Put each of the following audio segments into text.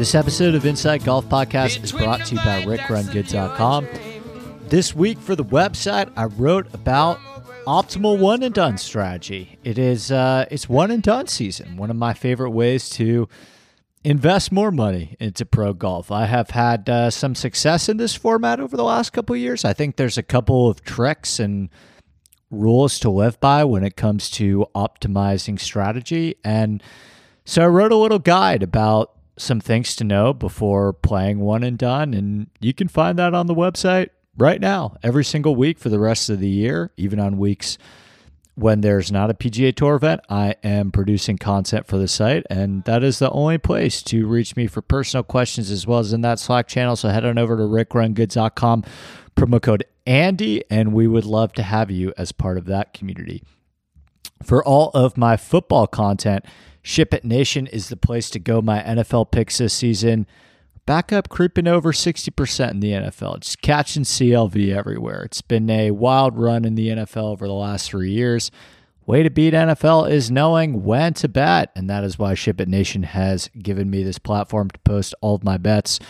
This episode of Inside Golf Podcast is brought to you by RickRunGood.com. This week for the website, I wrote about optimal one and done strategy. It is uh, it's one and done season. One of my favorite ways to invest more money into pro golf. I have had uh, some success in this format over the last couple years. I think there's a couple of tricks and rules to live by when it comes to optimizing strategy. And so I wrote a little guide about some things to know before playing one and done. And you can find that on the website right now, every single week for the rest of the year, even on weeks when there's not a PGA Tour event, I am producing content for the site, and that is the only place to reach me for personal questions as well as in that Slack channel. So head on over to rickrungoods.com, promo code Andy, and we would love to have you as part of that community. For all of my football content, Ship It Nation is the place to go. My NFL picks this season back up creeping over 60% in the NFL. Just catching CLV everywhere. It's been a wild run in the NFL over the last three years. Way to beat NFL is knowing when to bet, and that is why Ship It Nation has given me this platform to post all of my bets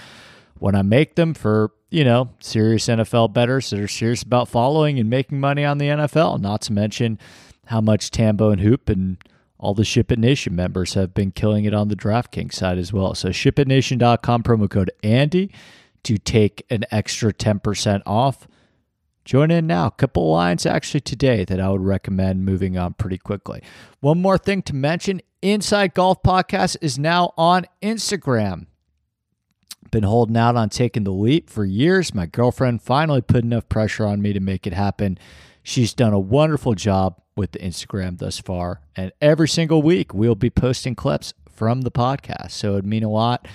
when I make them for, you know, serious NFL bettors that are serious about following and making money on the NFL, not to mention how much Tambo and Hoop and all the Ship It Nation members have been killing it on the DraftKings side as well. So shipitnation.com promo code Andy to take an extra 10% off. Join in now. Couple lines actually today that I would recommend moving on pretty quickly. One more thing to mention Inside Golf Podcast is now on Instagram. Been holding out on taking the leap for years. My girlfriend finally put enough pressure on me to make it happen. She's done a wonderful job with the Instagram thus far. And every single week, we'll be posting clips from the podcast. So it'd mean a lot.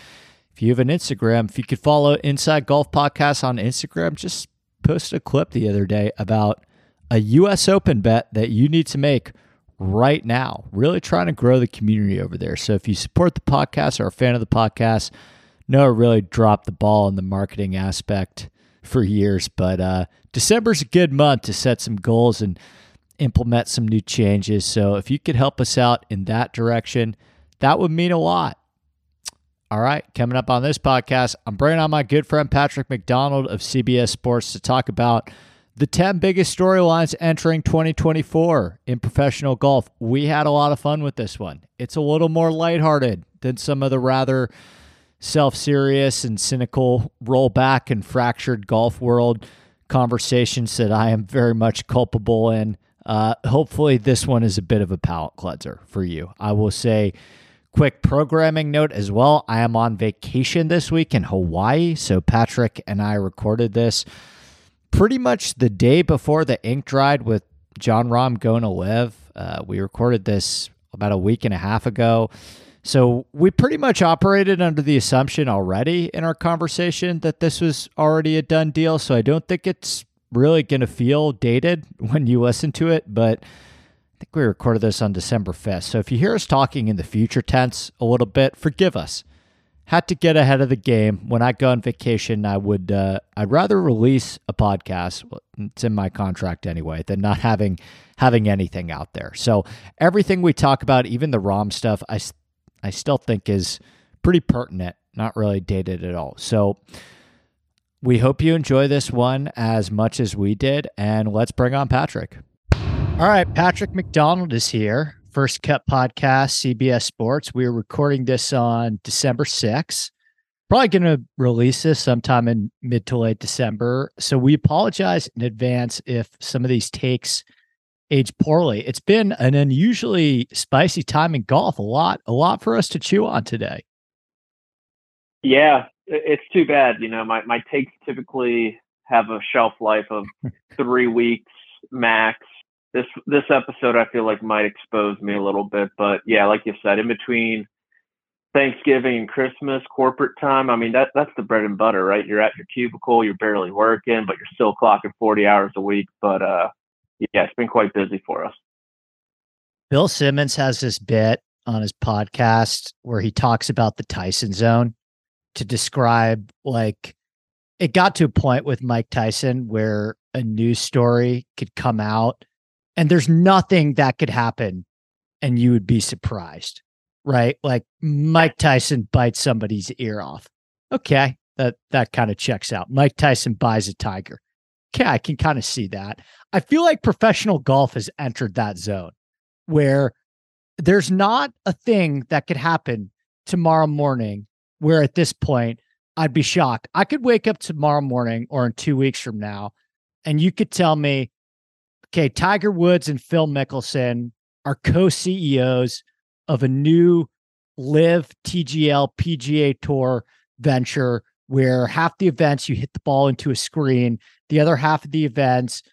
If you have an Instagram, if you could follow Inside Golf Podcast on Instagram, just posted a clip the other day about a US Open bet that you need to make right now. Really trying to grow the community over there. So if you support the podcast or are a fan of the podcast, Noah really dropped the ball in the marketing aspect for years, but uh, December's a good month to set some goals and implement some new changes. So if you could help us out in that direction, that would mean a lot. All right, coming up on this podcast, I'm bringing on my good friend Patrick McDonald of CBS Sports to talk about the 10 biggest storylines entering 2024 in professional golf. We had a lot of fun with this one. It's a little more lighthearted than some of the rather self serious and cynical rollback and fractured golf world conversations that I am very much culpable in. Uh, hopefully, this one is a bit of a palate cleanser for you. I will say, quick programming note as well. I am on vacation this week in Hawaii. So, Patrick and I recorded this pretty much the day before the ink dried with Jon Rahm going to LIV. Uh, we recorded this about a week and a half ago. So we pretty much operated under the assumption already in our conversation that this was already a done deal. So I don't think it's really going to feel dated when you listen to it, but I think we recorded this on December 5th. So if you hear us talking in the future tense a little bit, forgive us. had to get ahead of the game. When I go on vacation, I would uh, I'd rather release a podcast. It's in my contract anyway than not having having anything out there. So everything we talk about, even the Rahm stuff, I I still think is pretty pertinent, not really dated at all. So we hope you enjoy this one as much as we did, and let's bring on Patrick. All right, Patrick McDonald is here. First Cut Podcast, CBS Sports. We are recording this on December 6th. Probably going to release this sometime in mid to late December. So we apologize in advance if some of these takes age poorly. It's been an unusually spicy time in golf. A lot, a lot for us to chew on today. Yeah, it's too bad. You know, my, my takes typically have a shelf life of three weeks max this this episode I feel like might expose me a little bit, but yeah, like you said, in between Thanksgiving and Christmas, corporate time. I mean, that that's the bread and butter, right? You're at your cubicle, you're barely working, but you're still clocking 40 hours a week. But uh, yeah, it's been quite busy for us. Bill Simmons has this bit on his podcast where he talks about the Tyson zone to describe like it got to a point with Mike Tyson where a news story could come out and there's nothing that could happen and you would be surprised, right? Like Mike Tyson bites somebody's ear off. Okay, that that kind of checks out. Mike Tyson buys a tiger. Okay, I can kind of see that. I feel like professional golf has entered that zone where there's not a thing that could happen tomorrow morning where at this point I'd be shocked. I could wake up tomorrow morning or in 2 weeks from now and you could tell me Okay, Tiger Woods and Phil Mickelson are co-CEOs of a new LIV TGL PGA Tour venture where half the events you hit the ball into a screen, the other half of the events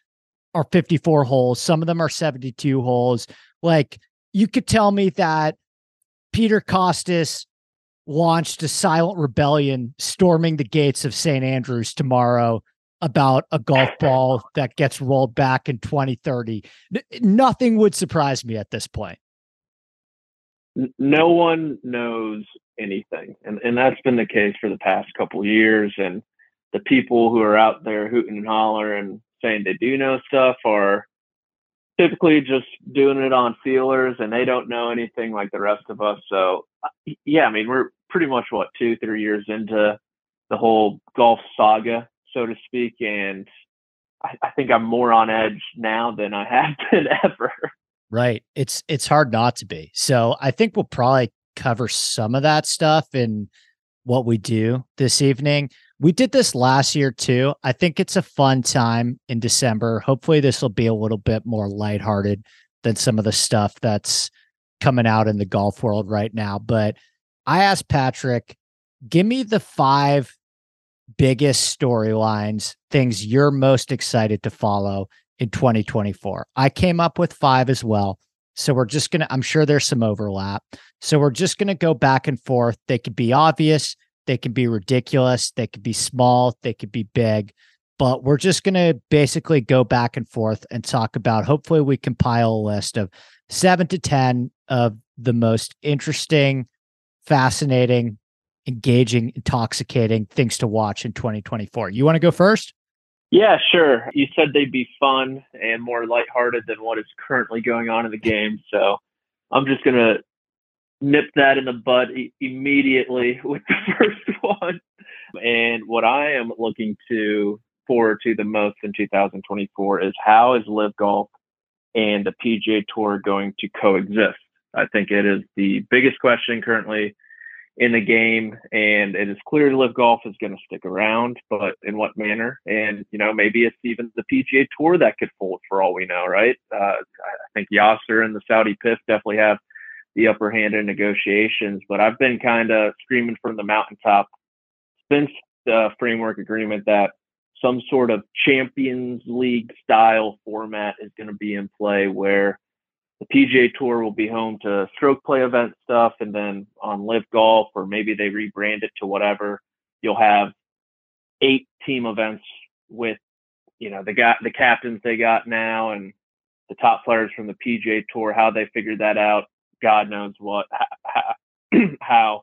are 54 holes, some of them are 72 holes. Like you could tell me that Peter Kostis launched a silent rebellion storming the gates of St. Andrews tomorrow about a golf ball that gets rolled back in 2030. Nothing would surprise me at this point. No one knows anything. And, and that's been the case for the past couple years. And the people who are out there hooting and hollering saying they do know stuff are typically just doing it on feelers and they don't know anything like the rest of us. So, Uh, yeah, I mean, we're pretty much what, two, three years into the whole golf saga so to speak. And I, I think I'm more on edge now than I have been ever. Right. It's it's hard not to be. So I think we'll probably cover some of that stuff in what we do this evening. We did this last year too. I think it's a fun time in December. Hopefully this will be a little bit more lighthearted than some of the stuff that's coming out in the golf world right now. But I asked Patrick, give me the five biggest storylines, things you're most excited to follow in 2024? I came up with five as well. So we're just going to, I'm sure there's some overlap. So we're just going to go back and forth. They could be obvious, they can be ridiculous, they could be small, they could be big, but we're just going to basically go back and forth and talk about, hopefully, we compile a list of seven to 10 of the most interesting, fascinating, engaging, intoxicating things to watch in 2024. You want to go first? Yeah, sure. You said they'd be fun and more lighthearted than what is currently going on in the game. So I'm just going to nip that in the bud e- immediately with the first one. And what I am looking to forward to the most in 2024 is how is LIV Golf and the PGA Tour going to coexist? I think it is the biggest question currently in the game, and it is clear LIV Golf is going to stick around, but in what manner? And you know, maybe it's even the PGA Tour that could fold for all we know, right? Uh, I think Yasser and the Saudi PIF definitely have the upper hand in negotiations, but I've been kind of screaming from the mountaintop since the framework agreement that some sort of Champions League style format is going to be in play where the PGA Tour will be home to stroke play event stuff, and then on LIV Golf, or maybe they rebrand it to whatever, you'll have eight team events with, you know, the got the captains they got now and the top players from the PGA Tour. How they figured that out, God knows what how.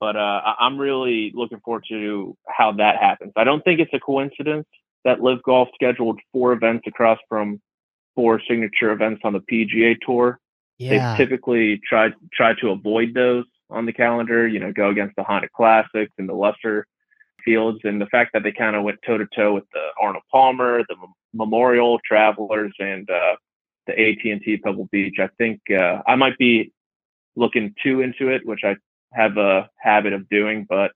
But uh, I'm really looking forward to how that happens. I don't think it's a coincidence that LIV Golf scheduled four events across from four signature events on the PGA Tour. Yeah. They typically try try to avoid those on the calendar. You know, go against the Honda Classics and the lesser fields, and the fact that they kind of went toe to toe with the Arnold Palmer, the Memorial Travelers, and uh, the AT&T Pebble Beach. I think uh, I might be looking too into it, which I have a habit of doing, but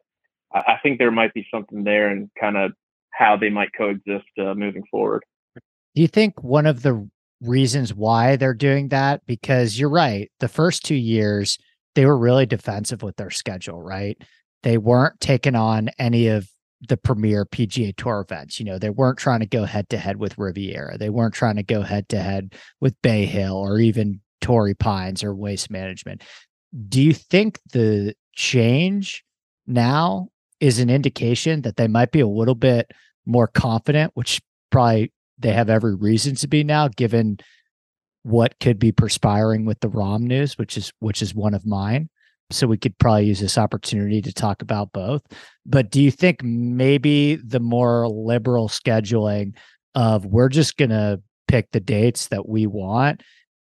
I, I think there might be something there and kind of how they might coexist uh, moving forward. Do you think one of the reasons why they're doing that? Because you're right, the first two years they were really defensive with their schedule, right? They weren't taking on any of the premier PGA Tour events. You know, they weren't trying to go head to head with Riviera. They weren't trying to go head to head with Bay Hill or even Torrey Pines or Waste Management. Do you think the change now is an indication that they might be a little bit more confident, which probably they have every reason to be now, given what could be perspiring with the Rahm news, which is which is one of mine. So we could probably use this opportunity to talk about both. But do you think maybe the more liberal scheduling of we're just gonna pick the dates that we want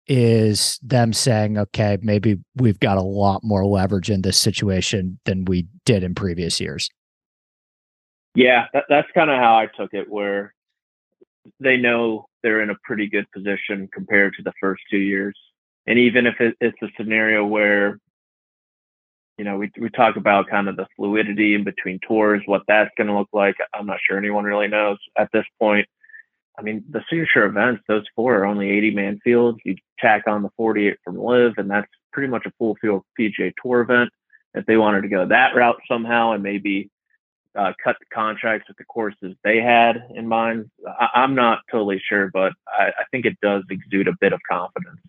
is them saying, okay, maybe we've got a lot more leverage in this situation than we did in previous years. Yeah, that, that's kind of how I took it, where they know they're in a pretty good position compared to the first two years. And even if it, it's a scenario where, you know, we, we talk about kind of the fluidity in between tours, what that's going to look like. I'm not sure anyone really knows at this point. I mean, the signature events, those four are only 80 man fields. You tack on the 48 from LIV, and that's pretty much a full field PGA Tour event. If they wanted to go that route somehow and maybe uh, cut the contracts with the courses they had in mind, I- am not totally sure, but I-, I think it does exude a bit of confidence.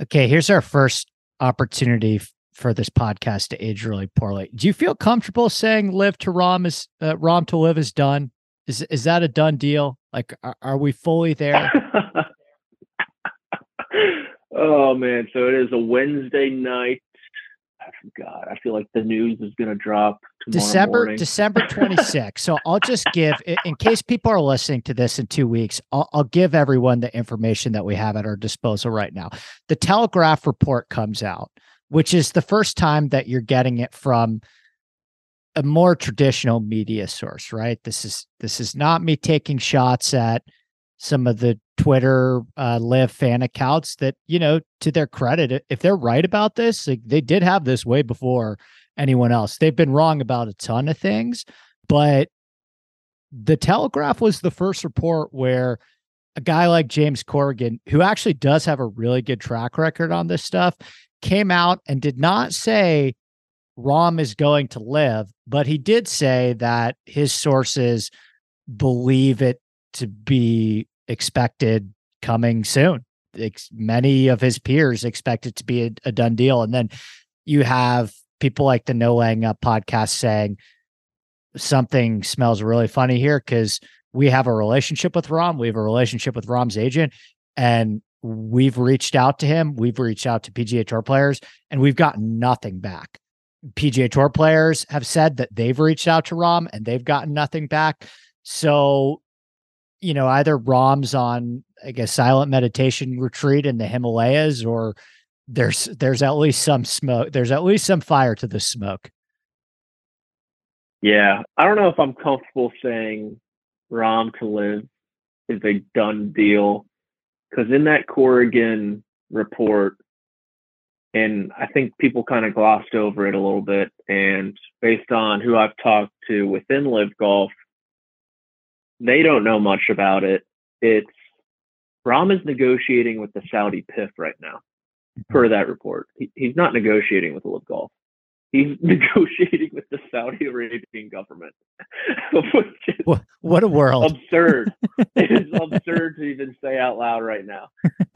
Okay, here's our first opportunity for this podcast to age really poorly. Do you feel comfortable saying "LIV to Rahm" is uh, "Rahm to LIV" is done? Is is that a done deal? Like, are, are we fully there? oh man, so it is a Wednesday night. I forgot. I feel like the news is going to drop December morning. December 26th. so I'll just give, in case people are listening to this in two weeks, I'll, I'll give everyone the information that we have at our disposal right now. The Telegraph report comes out, which is the first time that you're getting it from a more traditional media source, right? This is this is not me taking shots at some of the Twitter uh, LIV fan accounts that you know, to their credit, if they're right about this, like they did have this way before anyone else. They've been wrong about a ton of things, but the Telegraph was the first report where a guy like James Corrigan, who actually does have a really good track record on this stuff, came out and did not say Rahm is going to LIV, but he did say that his sources believe it to be expected coming soon. It's, many of his peers expect it to be a, a, done deal. And then you have people like the No Laying Up podcast saying something smells really funny here because we have a relationship with Rahm. We have a relationship with Rahm's agent. And we've reached out to him. We've reached out to PGA Tour players and we've gotten nothing back. PGA Tour players have said that they've reached out to Rahm and they've gotten nothing back. So, you know, either Rahm's on, I guess, silent meditation retreat in the Himalayas, or there's there's at least some smoke. There's at least some fire to the smoke. Yeah, I don't know if I'm comfortable saying Rahm to LIV is a done deal because in that Corrigan report, and I think people kind of glossed over it a little bit. And based on who I've talked to within LIV Golf, they don't know much about it. It's Rahm is negotiating with the Saudi PIF right now, mm-hmm. per that report. He, he's not negotiating with LIV Golf. He's negotiating with the Saudi Arabian government. what, what a world. Absurd. it is absurd to even say out loud right now.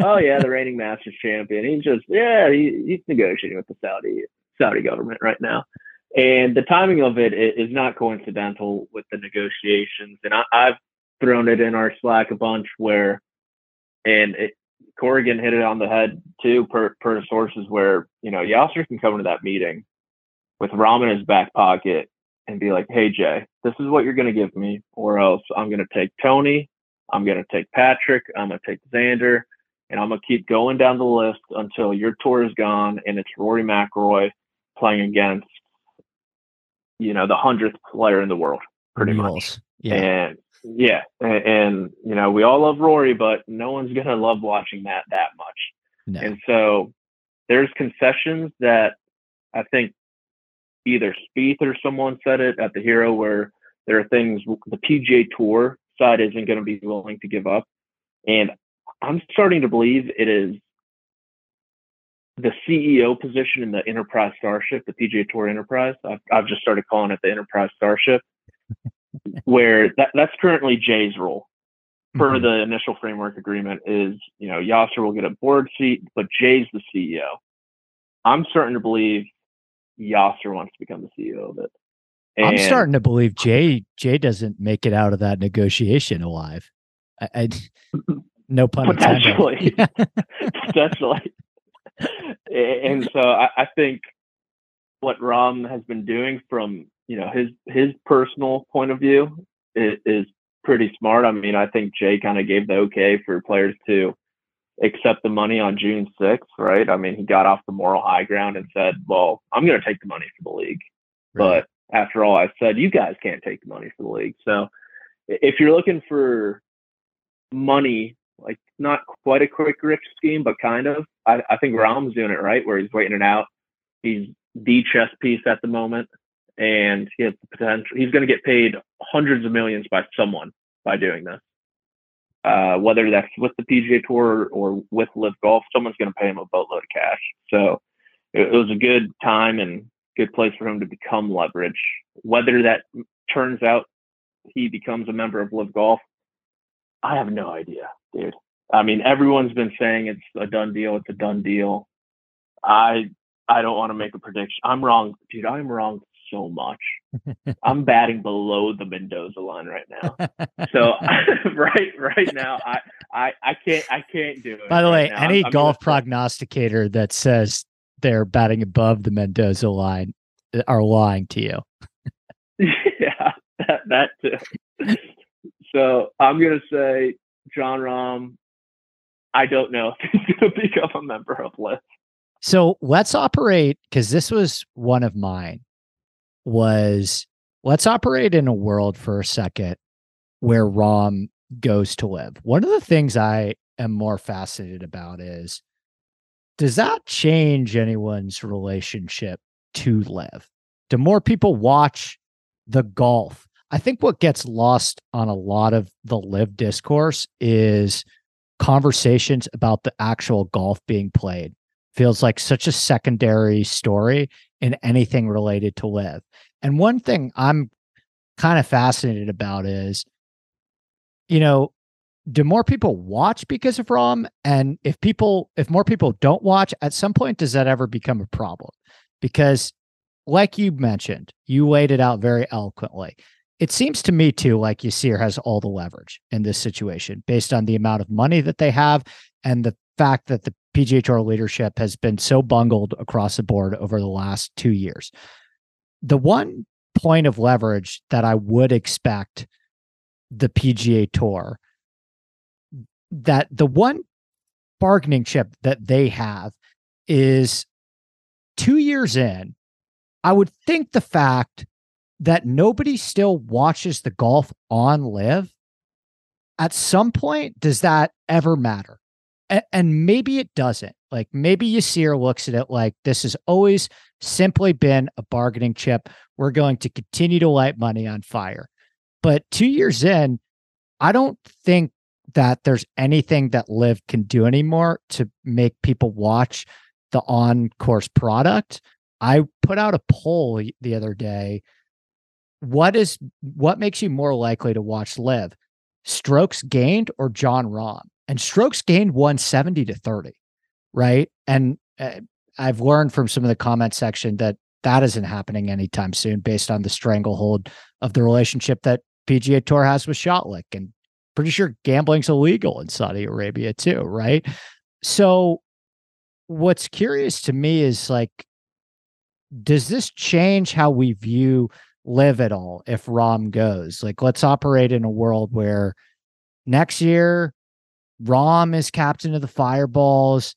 Oh yeah, the reigning Masters champion. He's just yeah, he, he's negotiating with the Saudi Saudi government right now. And the timing of it is not coincidental with the negotiations. And I, have thrown it in our Slack a bunch where, and it, Corrigan hit it on the head too, per, per sources where, you know, Yasser can come to that meeting with Rahm in his back pocket and be like, hey, Jay, this is what you're going to give me, or else I'm going to take Tony, I'm going to take Patrick, I'm going to take Xander, and I'm going to keep going down the list until your tour is gone and it's Rory McIlroy playing against, you know, the hundredth player in the world, pretty much. Yeah. And yeah, and, and, you know, we all love Rory, but no one's going to love watching that that much. No. And so there's concessions that I think either Spieth or someone said it at the Hero where there are things the PGA Tour side isn't going to be willing to give up, and I'm starting to believe it is the CEO position in the Enterprise Starship, the PGA Tour Enterprise. I've, I've just started calling it the Enterprise Starship, where that, that's currently Jay's role. Per mm-hmm. the initial framework agreement, is you know Yasser will get a board seat, but Jay's the CEO. I'm starting to believe Yasser wants to become the CEO of it. And I'm starting to believe Jay Jay doesn't make it out of that negotiation alive. I, I no pun potentially, potentially. And so I, I, think what Rahm has been doing from you know his his personal point of view is, is pretty smart. I mean, I think Jay kind of gave the okay for players to accept the money on June 6th, right? I mean, he got off the moral high ground and said, well, I'm going to take the money for the league. Right. But after all, I said, you guys can't take the money for the league. So if you're looking for money, like not quite a quick rich scheme, but kind of, I, I think Rahm's doing it right, where he's waiting it out. He's the chess piece at the moment, and he has the potential. He's going to get paid hundreds of millions by someone by doing this. Uh, whether that's with the PGA Tour or with LIV Golf, someone's going to pay him a boatload of cash. So it, it was a good time and good place for him to become leverage. Whether that turns out he becomes a member of LIV Golf, I have no idea, dude. I mean, everyone's been saying it's a done deal. It's a done deal. I I don't want to make a prediction. I'm wrong, dude. I'm wrong so much. I'm batting below the Mendoza line right now. So right right now I, I I can't I can't do it. By the right way, any I'm, golf I'm prognosticator that says they're batting above the Mendoza line uh, are lying to you. yeah, that that too. So I'm gonna say Jon Rahm. I don't know if he's gonna become a member of LIV. So let's operate because this was one of mine was let's operate in a world for a second where Rahm goes to LIV. One of the things I am more fascinated about is does that change anyone's relationship to LIV? Do more people watch the golf? I think what gets lost on a lot of the LIV discourse is conversations about the actual golf being played. Feels like such a secondary story in anything related to LIV. And one thing I'm kind of fascinated about is, you know, do more people watch because of Rahm? And if people, if more people don't watch, at some point, does that ever become a problem? Because, like you mentioned, you laid it out very eloquently. It seems to me too like Yasir has all the leverage in this situation based on the amount of money that they have and the fact that the PGA Tour leadership has been so bungled across the board over the last two years. The one point of leverage that I would expect the PGA Tour that the one bargaining chip that they have is two years in. I would think the fact that nobody still watches the golf on LIV at some point does that ever matter and, and maybe it doesn't. Like maybe Yasir looks at it like this has always simply been a bargaining chip. We're going to continue to light money on fire. But two years in, I don't think that there's anything that LIV can do anymore to make people watch the on course product. I put out a poll the other day. What is what makes you more likely to watch LIV Strokes gained or Jon Rahm? and strokes gained 170 to 30, right? And uh, I've learned from some of the comment section that that isn't happening anytime soon based on the stranglehold of the relationship that PGA Tour has with ShotLink. And pretty sure gambling's illegal in Saudi Arabia too, right? So what's curious to me is like does this change how we view LIV at all if Rahm goes? Like, let's operate in a world where next year Rahm is captain of the Fireballs,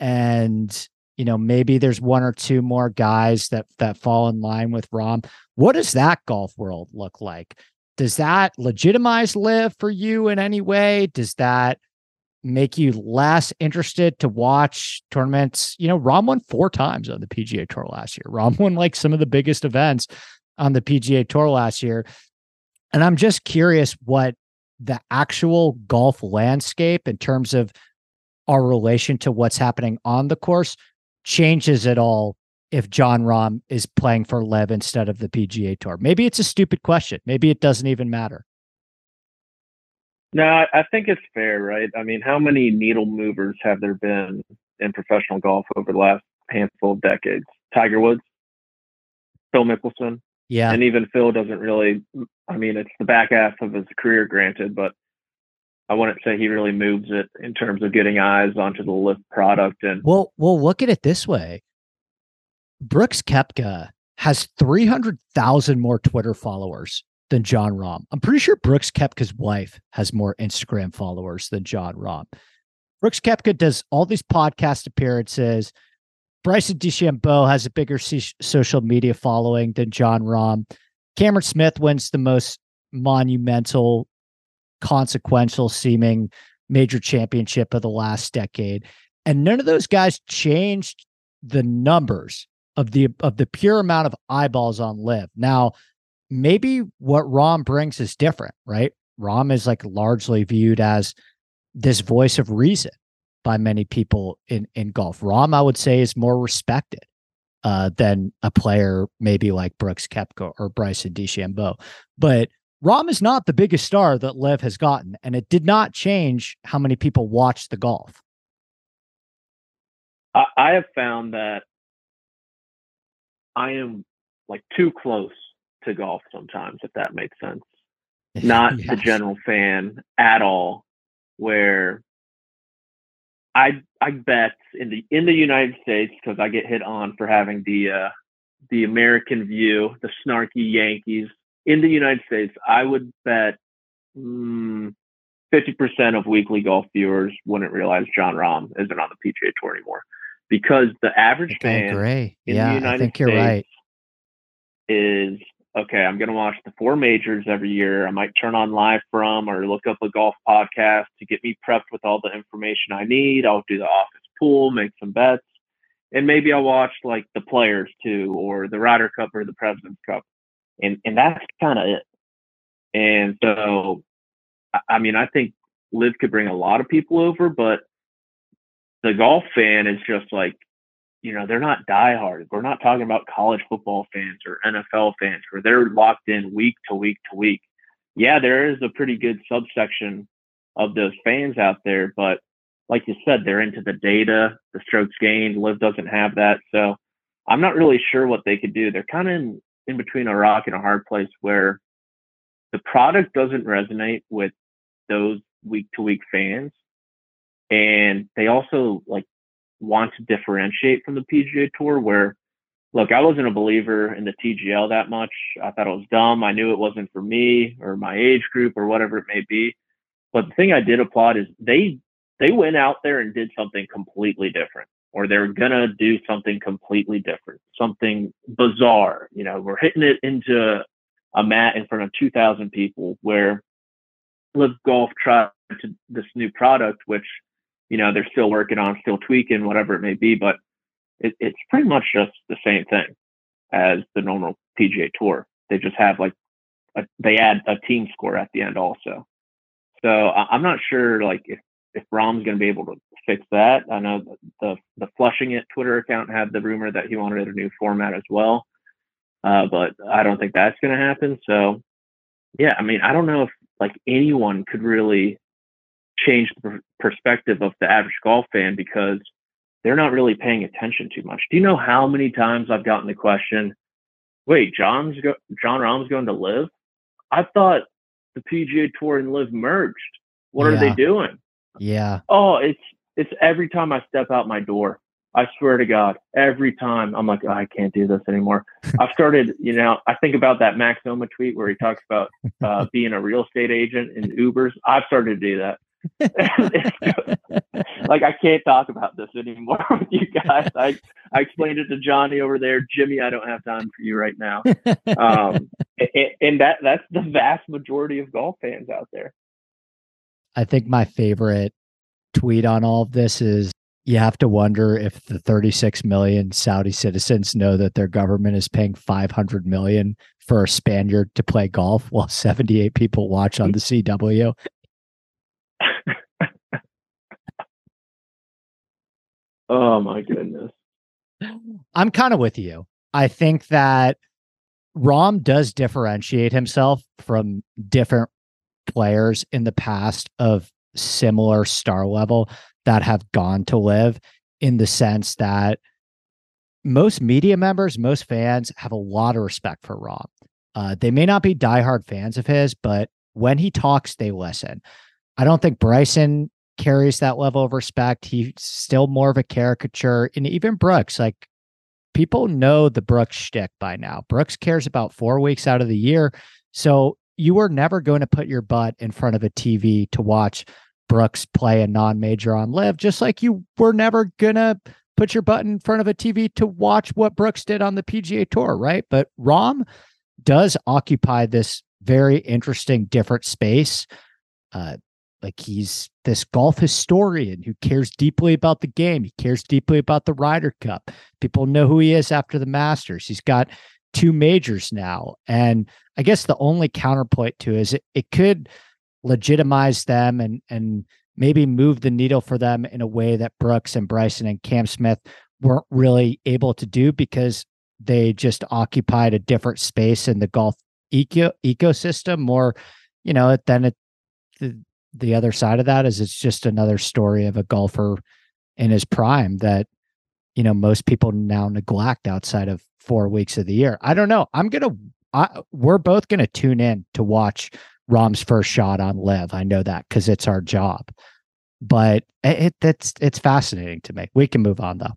and you know maybe there's one or two more guys that that fall in line with Rahm. What does that golf world look like? Does that legitimize LIV for you in any way? Does that make you less interested to watch tournaments? You know, Rahm won four times on the PGA Tour last year. Rahm won like some of the biggest events on the PGA Tour last year. And I'm just curious what the actual golf landscape in terms of our relation to what's happening on the course changes at all if Jon Rahm is playing for LIV instead of the PGA Tour. Maybe it's a stupid question. Maybe it doesn't even matter. No, I think it's fair, right? I mean, how many needle movers have there been in professional golf over the last handful of decades? Tiger Woods, Phil Mickelson, yeah. And even Phil doesn't really, I mean, it's the back half of his career, granted, but I wouldn't say he really moves it in terms of getting eyes onto the LIV product. And well, well, look at it this way: Brooks Koepka has three hundred thousand more Twitter followers than Jon Rahm. I'm pretty sure Brooks Koepka's wife has more Instagram followers than Jon Rahm. Brooks Koepka does all these podcast appearances. Bryson DeChambeau has a bigger c- social media following than Jon Rahm. Cameron Smith wins the most monumental, consequential seeming major championship of the last decade. And none of those guys changed the numbers of the of the pure amount of eyeballs on LIV. Now, maybe what Rahm brings is different, right? Rahm is like largely viewed as this voice of reason by many people in in golf. Rahm, I would say, is more respected uh, than a player maybe like Brooks Koepka or Bryson DeChambeau. But Rahm is not the biggest star that LIV has gotten, and it did not change how many people watch the golf. I, I have found that I am like too close to golf sometimes, if that makes sense. Not yes. the general fan at all, where I I bet in the in the United States because I get hit on for having the uh, the American view, the snarky Yankees in the United States. I would bet mm, fifty percent of weekly golf viewers wouldn't realize Jon Rahm isn't on the PGA Tour anymore because the average fan in yeah, the United States right. is okay, I'm going to watch the four majors every year. I might turn on live from or look up a golf podcast to get me prepped with all the information I need. I'll do the office pool, make some bets, and maybe I'll watch like the players too, or the Ryder Cup or the President's Cup, and and that's kind of it. And so, I mean, I think LIV could bring a lot of people over, but the golf fan is just like you know, they're not diehard. We're not talking about college football fans or NFL fans where they're locked in week to week to week. Yeah, there is a pretty good subsection of those fans out there, but like you said, they're into the data, the strokes gained. LIV doesn't have that. So I'm not really sure what they could do. They're kind of in, in between a rock and a hard place where the product doesn't resonate with those week to week fans. And they also like want to differentiate from the PGA Tour. Where, look, I wasn't a believer in the TGL that much. I thought it was dumb. I knew it wasn't for me or my age group or whatever it may be. But the thing I did applaud is they they went out there and did something completely different, or they're gonna do something completely different, something bizarre. You know, we're hitting it into a mat in front of 2,000 people where LIV Golf tried to this new product, which you know they're still working on, still tweaking, whatever it may be. But it, it's pretty much just the same thing as the normal PGA Tour. They just have like a, they add a team score at the end also. So I'm not sure like if if Rahm's going to be able to fix that. I know the the Flushing It Twitter account had the rumor that he wanted a new format as well, uh, but I don't think that's going to happen. So yeah, I mean I don't know if like anyone could really change the perspective of the average golf fan because they're not really paying attention too much. Do you know how many times I've gotten the question, "Wait, John's go- Jon Rahm's going to LIV?" I thought the PGA Tour and LIV merged. What yeah. are they doing?" Yeah. Oh, it's it's every time I step out my door. I swear to God, every time I'm like, oh, I can't do this anymore. I've started, you know, I think about that Max Homa tweet where he talks about uh, being a real estate agent in Ubers. I've started to do that. like I can't talk about this anymore with you guys. I I explained it to Johnny over there. Jimmy, I don't have time for you right now. Um, and, and that that's the vast majority of golf fans out there. I think my favorite tweet on all of this is you have to wonder if the 36 million Saudi citizens know that their government is paying 500 million for a Spaniard to play golf while 78 people watch on the CW. Oh my goodness. I'm kind of with you. I think that Rahm does differentiate himself from different players in the past of similar star level that have gone to LIV in the sense that most media members, most fans have a lot of respect for Rahm. Uh, they may not be diehard fans of his, but when he talks, they listen. I don't think Bryson carries that level of respect. He's still more of a caricature. And even Brooks, like people know the Brooks shtick by now. Brooks cares about four weeks out of the year. So you were never going to put your butt in front of a TV to watch Brooks play a non major on LIV, just like you were never going to put your butt in front of a TV to watch what Brooks did on the PGA Tour, right? But Rahm does occupy this very interesting, different space. Uh, like he's this golf historian who cares deeply about the game. He cares deeply about the Ryder Cup. People know who he is after the Masters. He's got two majors now. And I guess the only counterpoint to is it, it could legitimize them and and maybe move the needle for them in a way that Brooks and Bryson and Cam Smith weren't really able to do because they just occupied a different space in the golf eco ecosystem more you know then it the other side of that is it's just another story of a golfer in his prime that you know most people now neglect outside of four weeks of the year. I don't know. I'm gonna I, we're both gonna tune in to watch Rahm's first shot on LIV i know that because it's our job. But it, it's it's fascinating to me. We can move on though.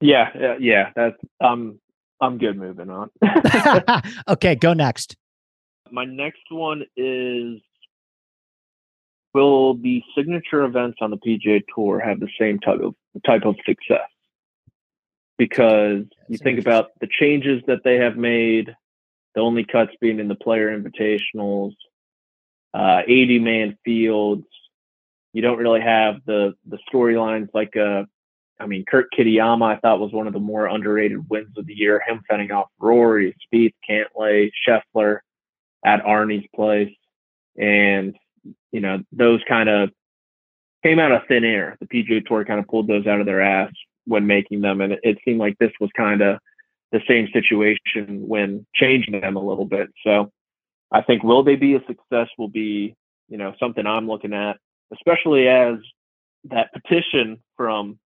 Yeah yeah that's um i'm good moving on. Okay go next. My next one is will the signature events on the PGA Tour have the same type of type of success? Because you think about the changes that they have made, the only cuts being in the player invitationals, uh, 80 man fields. You don't really have the the storylines like uh, I mean, Kurt Kitayama, I thought was one of the more underrated wins of the year. Him fending off Rory, Spieth, Cantlay, Scheffler at Arnie's place, and you know, those kind of came out of thin air. The PGA Tour kind of pulled those out of their ass when making them, and it, it seemed like this was kind of the same situation when changing them a little bit. So I think will they be a success will be, you know, something I'm looking at, especially as that petition from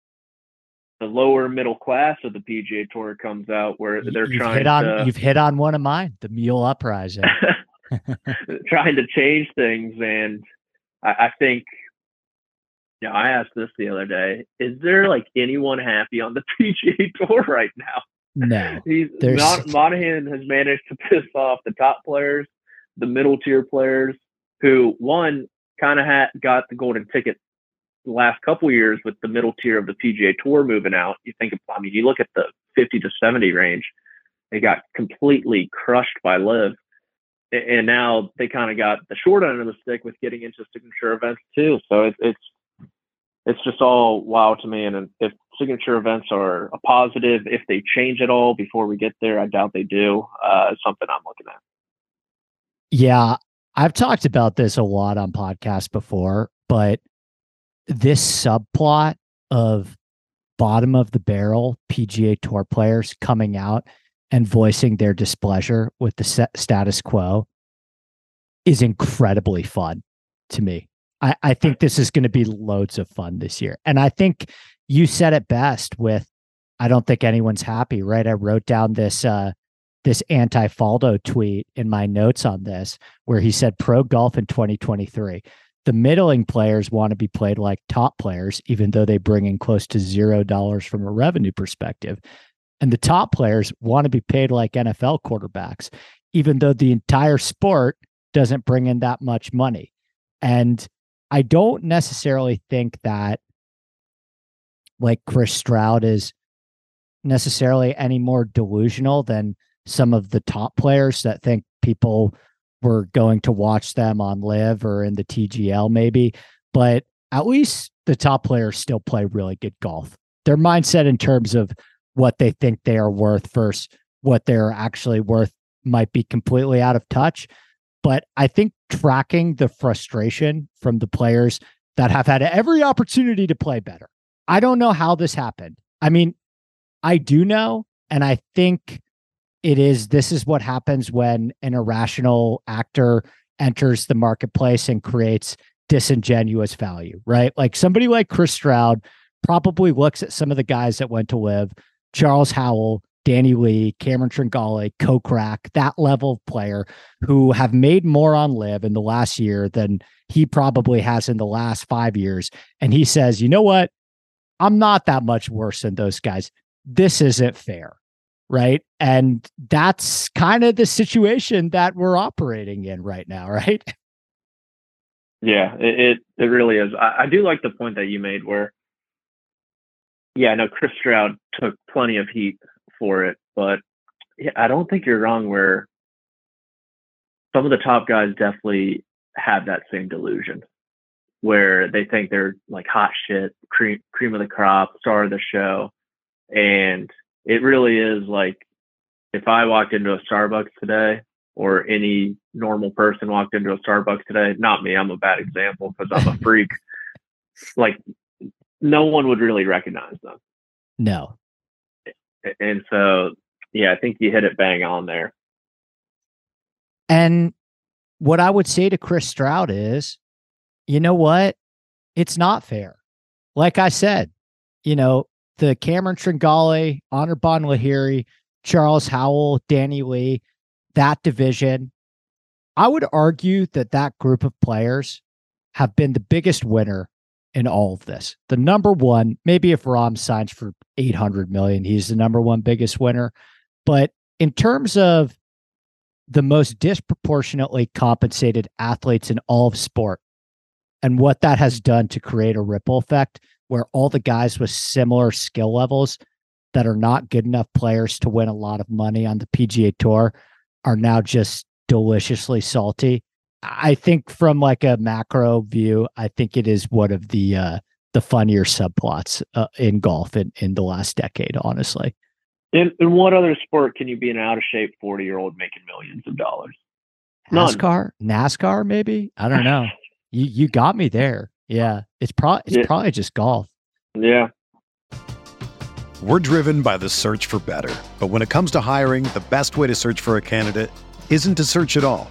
the lower middle class of the PGA Tour comes out where they're you've trying hit on, to you've hit on one of mine, the mule uprising. trying to change things. And I, I think, yeah, you know, I asked this the other day: Is there like anyone happy on the PGA Tour right now? No, he's not. Monahan has managed to piss off the top players, the middle tier players, who one kind of had got the golden ticket the last couple years with the middle tier of the PGA Tour moving out. You think, I mean, you look at the 50 to 70 range, they got completely crushed by LIV and now they kind of got the short end of the stick with getting into signature events too. So it's it's it's just all wow to me. And if signature events are a positive, if they change at all before we get there, I doubt they do. Uh, it's something I'm looking at. Yeah, I've talked about this a lot on podcasts before, but this subplot of bottom of the barrel PGA Tour players coming out and voicing their displeasure with the status quo is incredibly fun to me. I, I think this is going to be loads of fun this year. And I think you said it best with I don't think anyone's happy, right? I wrote down this uh this anti Faldo tweet in my notes on this where he said pro golf in 2023. the middling players want to be played like top players, even though they bring in close to zero dollars from a revenue perspective. And the top players want to be paid like NFL quarterbacks, even though the entire sport doesn't bring in that much money. And I don't necessarily think that like Chris Stroud is necessarily any more delusional than some of the top players that think people were going to watch them on LIV or in the TGL maybe, but at least the top players still play really good golf. Their mindset in terms of what they think they are worth versus what they're actually worth might be completely out of touch. But I think tracking the frustration from the players that have had every opportunity to play better. I don't know how this happened. I mean, I do know, and I think it is this is what happens when an irrational actor enters the marketplace and creates disingenuous value, right? Like somebody like Chris Stroud probably looks at some of the guys that went to LIV, Charles Howell, Danny Lee, Cameron Tringale, Kokrak, that level of player who have made more on LIV in the last year than he probably has in the last five years. And he says, you know what? I'm not that much worse than those guys. This isn't fair right? And that's kind of the situation that we're operating in right now, right? Yeah, it it, really is. I, I do like the point that you made where, yeah, no, Chris Stroud took plenty of heat for it, but yeah, I don't think you're wrong. Where some of the top guys definitely have that same delusion, where they think they're like hot shit, cream cream of the crop, star of the show, and it really is like if I walked into a Starbucks today or any normal person walked into a Starbucks today, not me, I'm a bad example because I'm a freak. like no one would really recognize them. No. And so, yeah, I think you hit it bang on there. And what I would say to Chris Stroud is, you know what? It's not fair. Like I said, you know, the Cameron Tringale, Anirban Lahiri, Charles Howell, Danny Lee, that division, I would argue that that group of players have been the biggest winner in all of this. The number one, maybe if Rahm signs for 800 million, he's the number one biggest winner. But in terms of the most disproportionately compensated athletes in all of sport and what that has done to create a ripple effect, where all the guys with similar skill levels that are not good enough players to win a lot of money on the PGA Tour are now just deliciously salty. I think from like a macro view, I think it is one of the uh, the funnier subplots uh, in golf in, in the last decade, honestly. In, in what other sport can you be an out of shape 40 year old making millions of dollars? NASCAR, None. NASCAR, maybe. I don't know. you you got me there. Yeah, it's probably it's yeah. probably just golf. Yeah. We're driven by the search for better, but when it comes to hiring, the best way to search for a candidate isn't to search at all.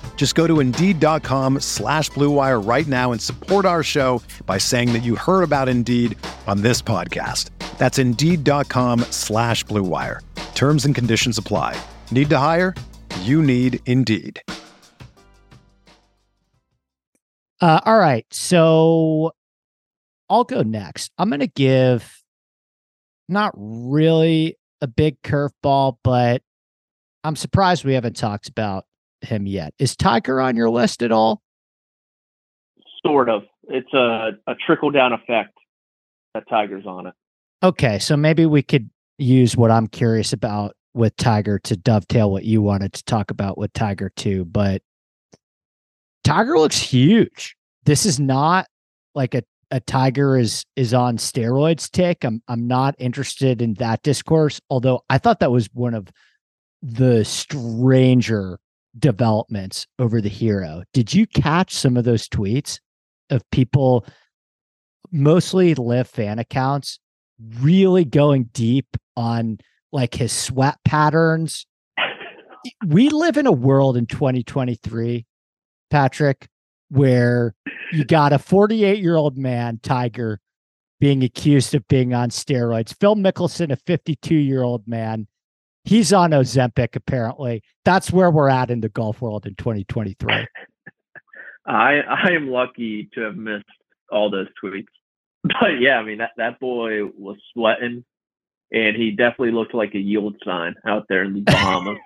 Just go to Indeed.com slash BlueWire right now and support our show by saying that you heard about Indeed on this podcast. That's Indeed.com slash BlueWire. Terms and conditions apply. Need to hire? You need Indeed. Uh, all right. So I'll go next. I'm going to give not really a big curveball, but I'm surprised we haven't talked about him yet. Is Tiger on your list at all? Sort of. It's a, a trickle down effect that Tiger's on it. Okay, so maybe we could use what I'm curious about with Tiger to dovetail what you wanted to talk about with Tiger too. But Tiger looks huge. this is not like a a tiger is is on steroids tick. I'm I'm not interested in that discourse. Although I thought that was one of the stranger developments over the hero. Did you catch some of those tweets of people, mostly LIV fan accounts, really going deep on like his sweat patterns? We live in a world in 2023, Patrick, where you got a 48 year old man, Tiger, being accused of being on steroids. Phil Mickelson, a 52 year old man, he's on Ozempic, apparently. That's where we're at in the golf world in 2023. I I am lucky to have missed all those tweets. But yeah, I mean that, that boy was sweating and he definitely looked like a yield sign out there in the Bahamas.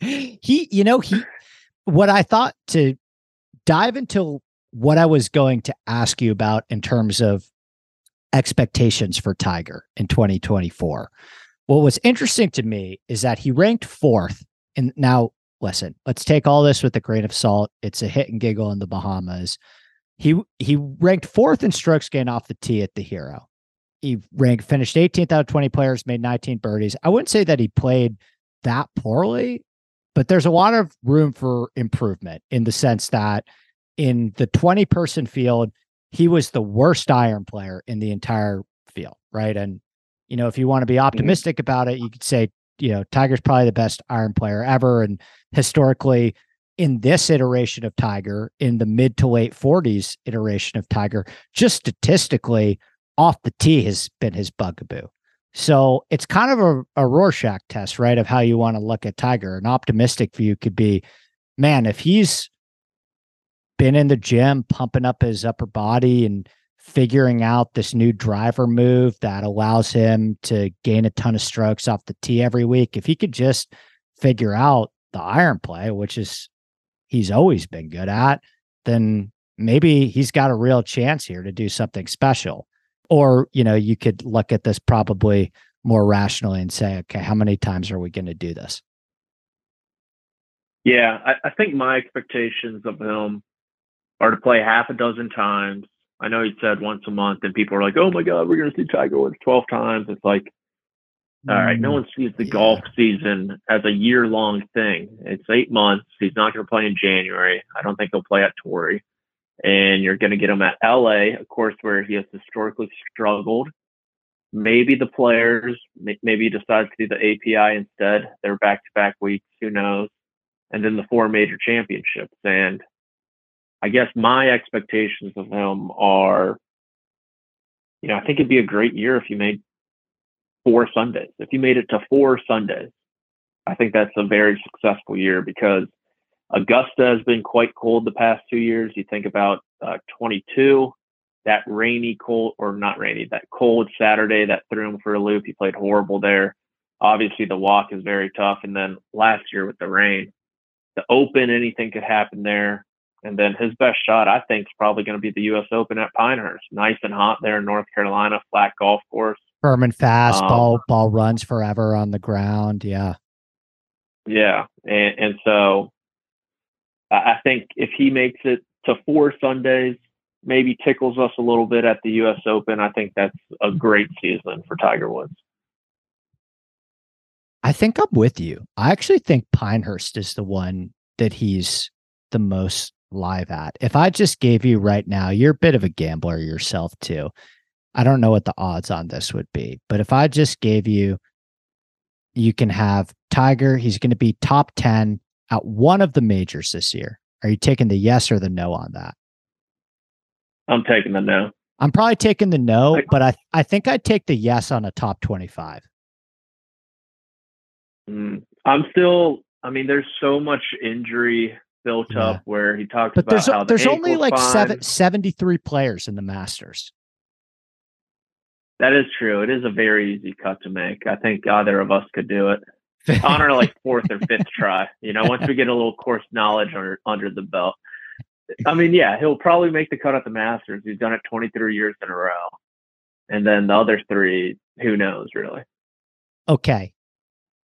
he, you know, he what I thought to dive into what I was going to ask you about in terms of expectations for Tiger in 2024. What was interesting to me is that he ranked fourth. And now, listen, let's take all this with a grain of salt. It's a hit and giggle in the Bahamas. He he ranked fourth in strokes gained off the tee at the Hero. He ranked finished 18th out of 20 players, made 19 birdies. I wouldn't say that he played that poorly but there's a lot of room for improvement in the sense that in the 20 person field, he was the worst iron player in the entire field, right? And, you know, if you want to be mm-hmm. optimistic mm-hmm. about it, you could say, you know, Tiger's probably the best iron player ever. And historically, in this iteration of Tiger, in the mid to late 40s iteration of Tiger, just statistically, off the tee has been his bugaboo. So it's kind of a, a Rorschach test, right? Of how you want to look at Tiger. An optimistic view could be, man, if he's been in the gym pumping up his upper body and figuring out this new driver move that allows him to gain a ton of strokes off the tee every week, if he could just figure out the iron play, which is he's always been good at, then maybe he's got a real chance here to do something special. Or you know you could look at this probably more rationally and say okay how many times are we going to do this? Yeah I, I, think my expectations of him are to play half a dozen times i know he said once a month and people are like oh my god we're going to see tiger woods 12 times it's like all right no mm, one sees the yeah. golf season as a year long thing it's eight months he's not going to play in january i don't think he'll play at torrey and you're going to get him at LA, of course, where he has historically struggled. Maybe the players, maybe he decides to do the API instead. They're back to back weeks, who knows? And then the four major championships. And I guess my expectations of him are, you know, I think it'd be a great year if you made four Sundays. If you made it to four Sundays, I think that's a very successful year because Augusta has been quite cold the past two years. You think about uh, 22, that rainy, cold, or not rainy, that cold Saturday that threw him for a loop. He played horrible there. Obviously, the walk is very tough. And then last year with the rain, the Open, anything could happen there. And then his best shot, I think, is probably going to be the U.S. Open at Pinehurst. Nice and hot there in North Carolina, flat golf course. Firm and fast, um, ball ball runs forever on the ground. Yeah. Yeah, and and so I think if he makes it to four Sundays, maybe tickles us a little bit at the U.S. Open, I think that's a great season for Tiger Woods. I think I'm with you. I actually think Pinehurst is the one that he's the most live at. If I just gave you right now, you're a bit of a gambler yourself too. I don't know what the odds on this would be, but if I just gave you, you can have Tiger, he's going to be top 10 at one of the majors this year. Are you taking the yes or the no on that? I'm taking the no. I'm probably taking the no, but I I think I'd take the yes on a top 25. Mm, I'm still. I mean, there's so much injury built yeah. up where he talks but about there's, how there's only like seven, 73 players in the Masters. That is true. It is a very easy cut to make. I think either of us could do it on our like fourth or fifth try. You know, once we get a little course knowledge under under the belt. I mean, yeah, he'll probably make the cut at the Masters. He's done it 23 years in a row, and then the other three, who knows, really. Okay,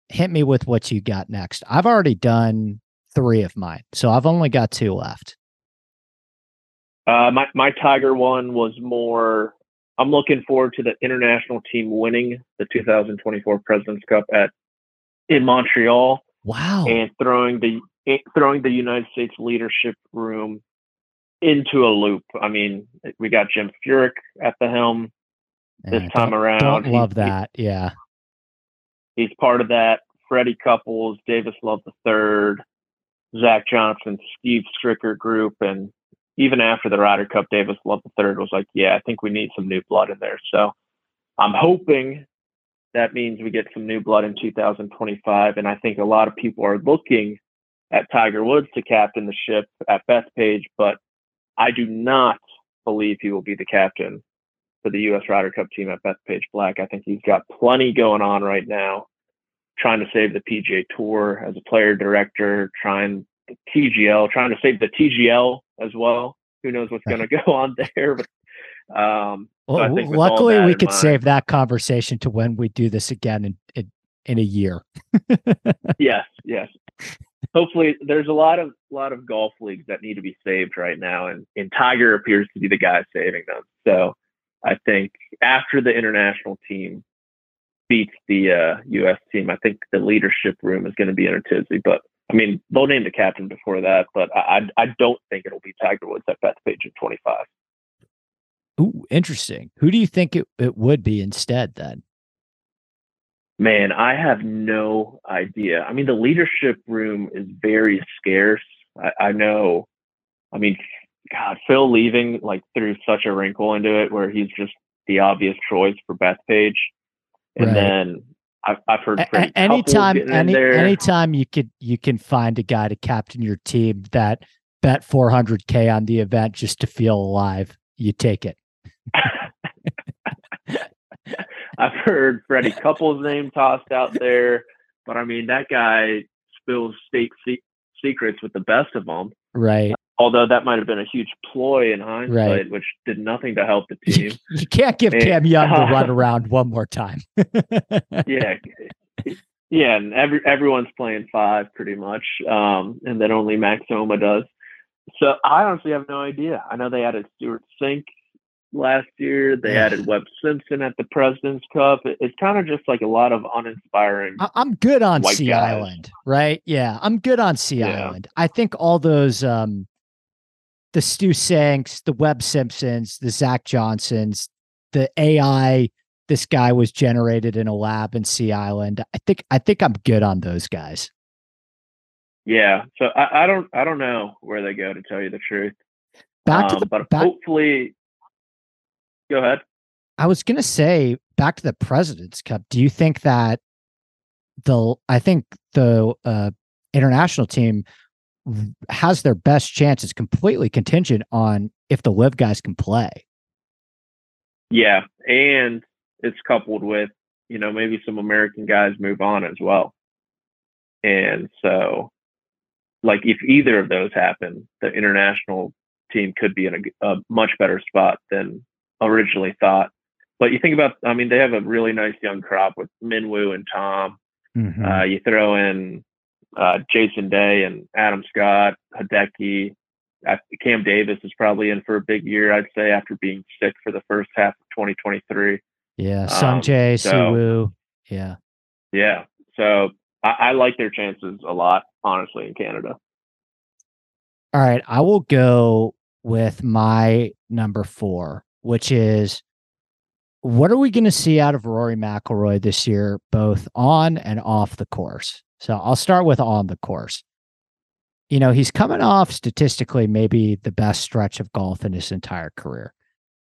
hit me with what you got next. I've already done three of mine. So I've only got two left. Uh, my my Tiger one was more. I'm looking forward to the international team winning the 2024 Presidents Cup at in Montreal. Wow! And throwing the throwing the United States leadership room into a loop. I mean, we got Jim Furyk at the helm this time don't- around. Don't love he- that. Yeah. he's part of that. Freddie Couples, Davis Love III, Zach Johnson, Steve Stricker group, and even after the Ryder Cup, Davis Love III was like, "Yeah, I think we need some new blood in there." So I'm hoping that means we get some new blood in 2025, and I think a lot of people are looking at Tiger Woods to captain the ship at Bethpage, but I do not believe he will be the captain for the U.S. Ryder Cup team at Bethpage Black. I think he's got plenty going on right now, trying to save the PGA Tour as a player director, trying the TGL, trying to save the TGL as well. Who knows what's going to go on there? But um, so I Well, think luckily, we could mind- save that conversation to when we do this again in in, in a year. yes, yes. Hopefully, there's a lot of lot of golf leagues that need to be saved right now, and and Tiger appears to be the guy saving them. So I think after the international team beats the uh, U.S. team, I think the leadership room is going to be in a tizzy. But I mean, they'll name the captain before that, but I I, I don't think it'll be Tiger Woods at Bethpage in 25. Ooh, interesting. Who do you think it, it would be instead then? Man, I have no idea. I mean, the leadership room is very scarce. I, I know. I mean, God, Phil leaving like threw such a wrinkle into it where he's just the obvious choice for Bethpage. And Right. then I've, I've heard A- anytime, Couples getting in any anytime you could you can find a guy to captain your team that bet 400k on the event just to feel alive, you take it. I've heard Freddie Couples' name tossed out there, but I mean that guy spills state se- secrets with the best of them. Right. Although that might have been a huge ploy in hindsight, Right. which did nothing to help the team. you can't give Eh, Cam Young the run around one more time. yeah, yeah, and every everyone's playing five pretty much, um, and then only Max Homa does. So I honestly have no idea. I know they added Stewart Cink last year. They Yeah. added Webb Simpson at the President's Cup. It- it's kind of just like a lot of uninspiring. I- I'm good on Sea guys. Island, right? Yeah, I'm good on Sea Yeah. Island. I think all those, um, the Stu Cinks, the Webb Simpsons, the Zach Johnsons, the AI. This guy was generated in a lab in Sea Island. I think I think I'm good on those guys. Yeah, so I, I don't I don't know where they go to tell you the truth. Back to Um, the but back, hopefully, go ahead. I was gonna say back to the President's Cup. Do you think that the I think the uh, international team has their best chances completely contingent on if the LIV guys can play. Yeah, and it's coupled with you know maybe some American guys move on as well, and so like if either of those happen, the international team could be in a, a much better spot than originally thought. But you think about, I mean, they have a really nice young crop with Minwoo and Tom. Mm-hmm. Uh, you throw in uh, Jason Day and Adam Scott, Hideki. Cam Davis is probably in for a big year, I'd say, after being sick for the first half of 2023. yeah, um, Sungjae, so- Si Woo. Yeah. Yeah. So I, I like their chances a lot, honestly, in Canada. All right, I will go with my number four, which is what are we going to see out of Rory McIlroy this year, both on and off the course? So I'll start with on the course. You know, he's coming off statistically maybe the best stretch of golf in his entire career.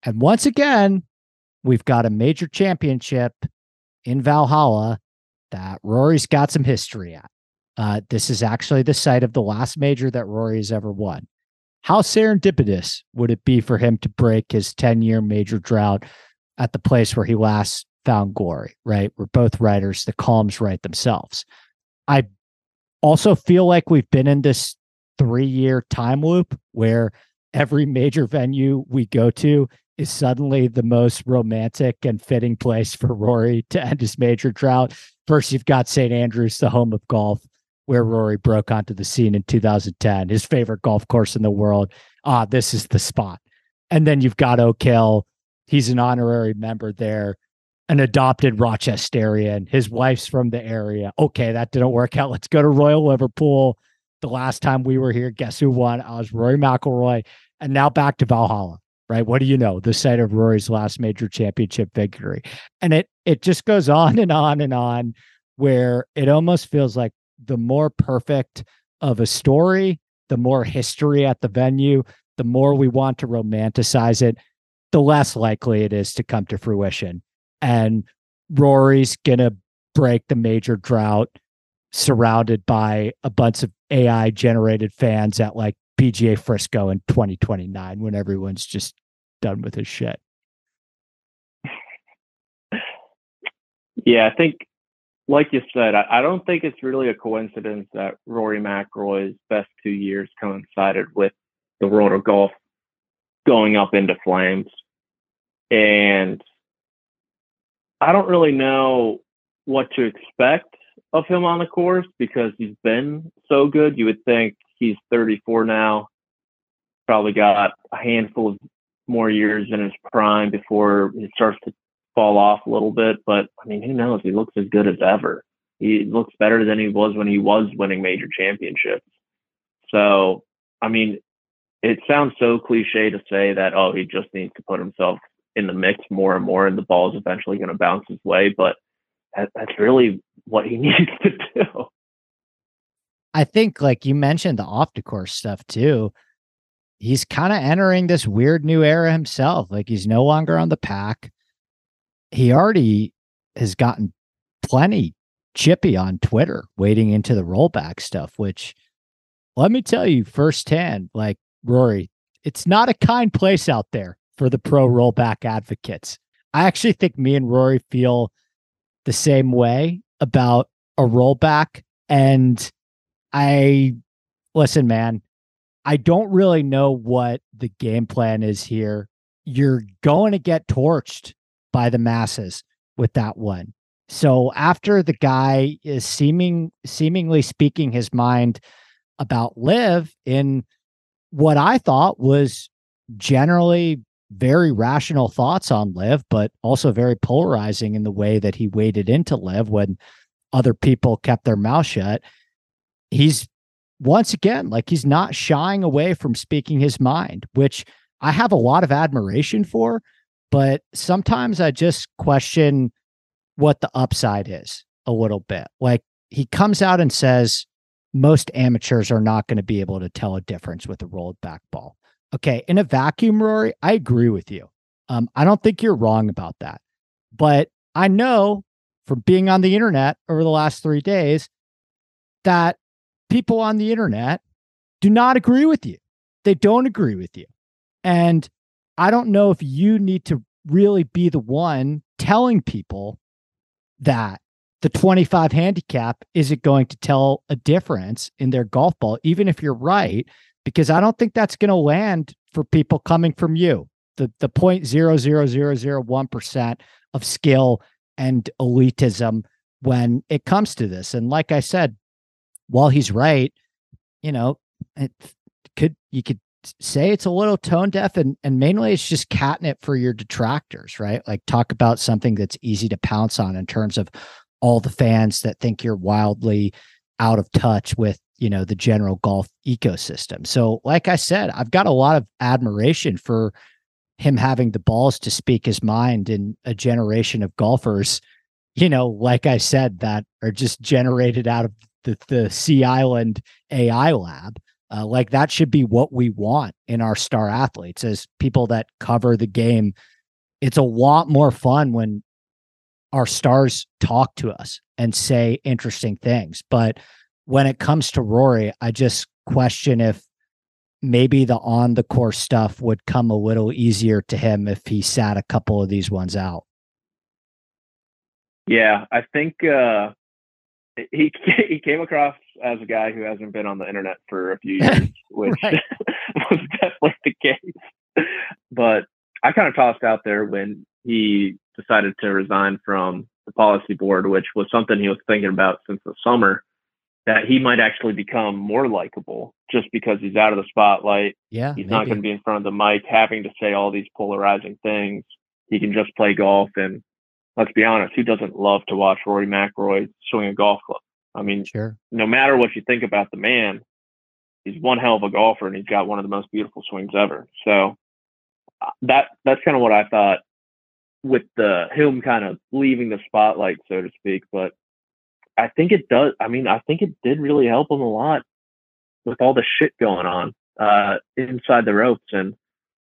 And once again, we've got a major championship in Valhalla that Rory's got some history at. Uh, this is actually the site of the last major that Rory has ever won. How serendipitous would it be for him to break his 10 year major drought at the place where he last found glory, right? We're both writers. The columns write themselves. I also feel like we've been in this three year time loop where every major venue we go to is suddenly the most romantic and fitting place for Rory to end his major drought. First, you've got St. Andrews, the home of golf. where Rory broke onto the scene in 2010, his favorite golf course in the world. Ah, this is the spot. And then you've got Oak Hill. He's an honorary member there, an adopted Rochesterian. His wife's from the area. Okay, that didn't work out. Let's go to Royal Liverpool. The last time we were here, guess who won? I was Rory McIlroy. And now back to Valhalla, right? What do you know? The site of Rory's last major championship victory. And it it just goes on and on and on where it almost feels like the more perfect of a story, the more history at the venue, the more we want to romanticize it, the less likely it is to come to fruition. And Rory's to break the major drought surrounded by a bunch of AI generated fans at like PGA Frisco in 2029 when everyone's just done with his shit. Yeah, I think like you said, I, I, don't think it's really a coincidence that Rory McIlroy's best two years coincided with the world of golf going up into flames. And I don't really know what to expect of him on the course because he's been so good. You would think he's 34 now, probably got a handful of more years in his prime before he starts to fall off a little bit, but I mean, who knows? He looks as good as ever. He looks better than he was when he was winning major championships. So, I mean, it sounds so cliche to say that, oh, he just needs to put himself in the mix more and more, and the ball is eventually going to bounce his way. But that, that's really what he needs to do. I think, like you mentioned, the off the course stuff too. He's kind of entering this weird new era himself. Like he's no longer on the pack he already has gotten plenty chippy on Twitter, wading into the rollback stuff, which let me tell you firsthand, like Rory, it's not a kind place out there for the pro rollback advocates. I actually think me and Rory feel the same way about a rollback. And I listen, man, I don't really know what the game plan is here. You're going to get torched by the masses with that one. So after the guy is seeming seemingly speaking his mind about LIV in what I thought was generally very rational thoughts on LIV, but also very polarizing in the way that he waded into LIV when other people kept their mouth shut. He's once again like he's not shying away from speaking his mind, which I have a lot of admiration for but sometimes I just question what the upside is a little bit. Like he comes out and says most amateurs are not going to be able to tell a difference with a rolled back ball. Okay, in a vacuum, Rory, I agree with you. Um, I don't think you're wrong about that. But I know from being on the internet over the last three days that people on the internet do not agree with you. They don't agree with you. And I don't know if you need to really be the one telling people that the 25 handicap isn't going to tell a difference in their golf ball, even if you're right, because I don't think that's going to land for people coming from you. The the point zero zero zero zero one percent of skill and elitism when it comes to this. And like I said, while he's right, you know, it could you could say it's a little tone deaf and and mainly it's just catnip for your detractors, right? Like talk about something that's easy to pounce on in terms of all the fans that think you're wildly out of touch with, you know, the general golf ecosystem. So, like I said, I've got a lot of admiration for him having the balls to speak his mind in a generation of golfers, you know, like I said, that are just generated out of the, the Sea Island AI lab. Uh, like that should be what we want in our star athletes as people that cover the game. It's a lot more fun when our stars talk to us and say interesting things. But when it comes to Rory, I just question if maybe the on the course stuff would come a little easier to him if he sat a couple of these ones out. Yeah, I think uh, he he came across as a guy who hasn't been on the internet for a few years, which was definitely the case. But I kind of tossed out there when he decided to resign from the policy board, which was something he was thinking about since the summer. That he might actually become more likable just because he's out of the spotlight. Yeah. He's maybe. not going to be in front of the mic having to say all these polarizing things. He can just play golf. And let's be honest, who doesn't love to watch Rory McIlroy swing a golf club? I mean, Sure. no matter what you think about the man, he's one hell of a golfer and he's got one of the most beautiful swings ever. So uh, that that's kind of what I thought with the him kind of leaving the spotlight, so to speak. But I think it does. I mean, I think it did really help him a lot with all the shit going on uh, inside the ropes and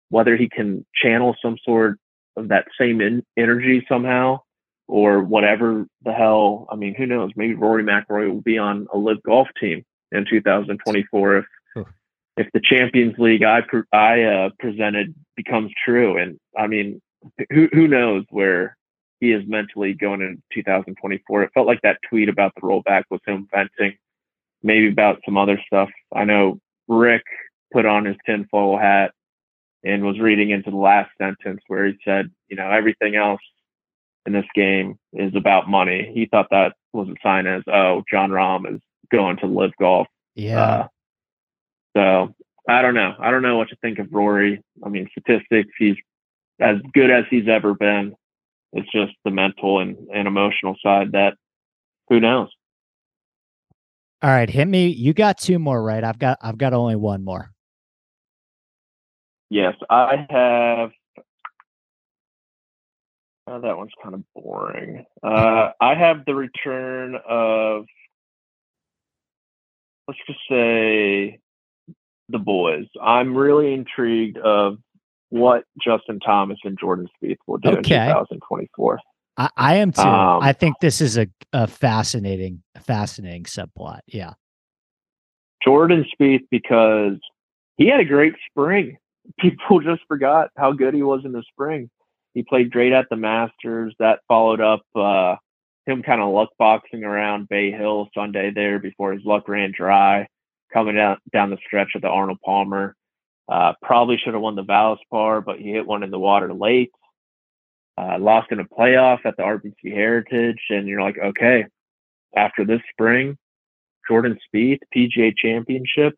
whether he can channel some sort of that same in- energy somehow or whatever the hell. I mean, who knows? Maybe Rory McIlroy will be on a LIV Golf team in 2024 if Huh. if the Champions League I pre- I uh, presented becomes true. And I mean, who who knows where he is mentally going into 2024. It felt like that tweet about the rollback was him venting, maybe about some other stuff. I know Rick put on his tinfoil hat and was reading into the last sentence where he said, you know, everything else in this game is about money. He thought that was a sign as, oh, Jon Rahm is going to LIV Golf. Yeah. Uh, so I don't know. I don't know what to think of Rory. I mean, statistics, he's as good as he's ever been. It's just the mental and, and emotional side that who knows. All right, hit me. You got two more, right? I've got I've got only one more. Yes, I have. Oh, that one's kind of boring. Uh, I have the return of, let's just say, the boys. I'm really intrigued of what Justin Thomas and Jordan Spieth will do Okay. in 2024. I, I am too. Um, I think this is a, a fascinating, fascinating subplot. Yeah. Jordan Spieth because he had a great spring. People just forgot how good he was in the spring. He played great at the Masters. That followed up uh, him kind of luck boxing around Bay Hill Sunday there before his luck ran dry. Coming down down the stretch of the Arnold Palmer, uh, probably should have won the Valspar, but he hit one in the water late. Uh, lost in a playoff at the RBC Heritage, and you're like, okay, after this spring, Jordan Spieth PGA Championship.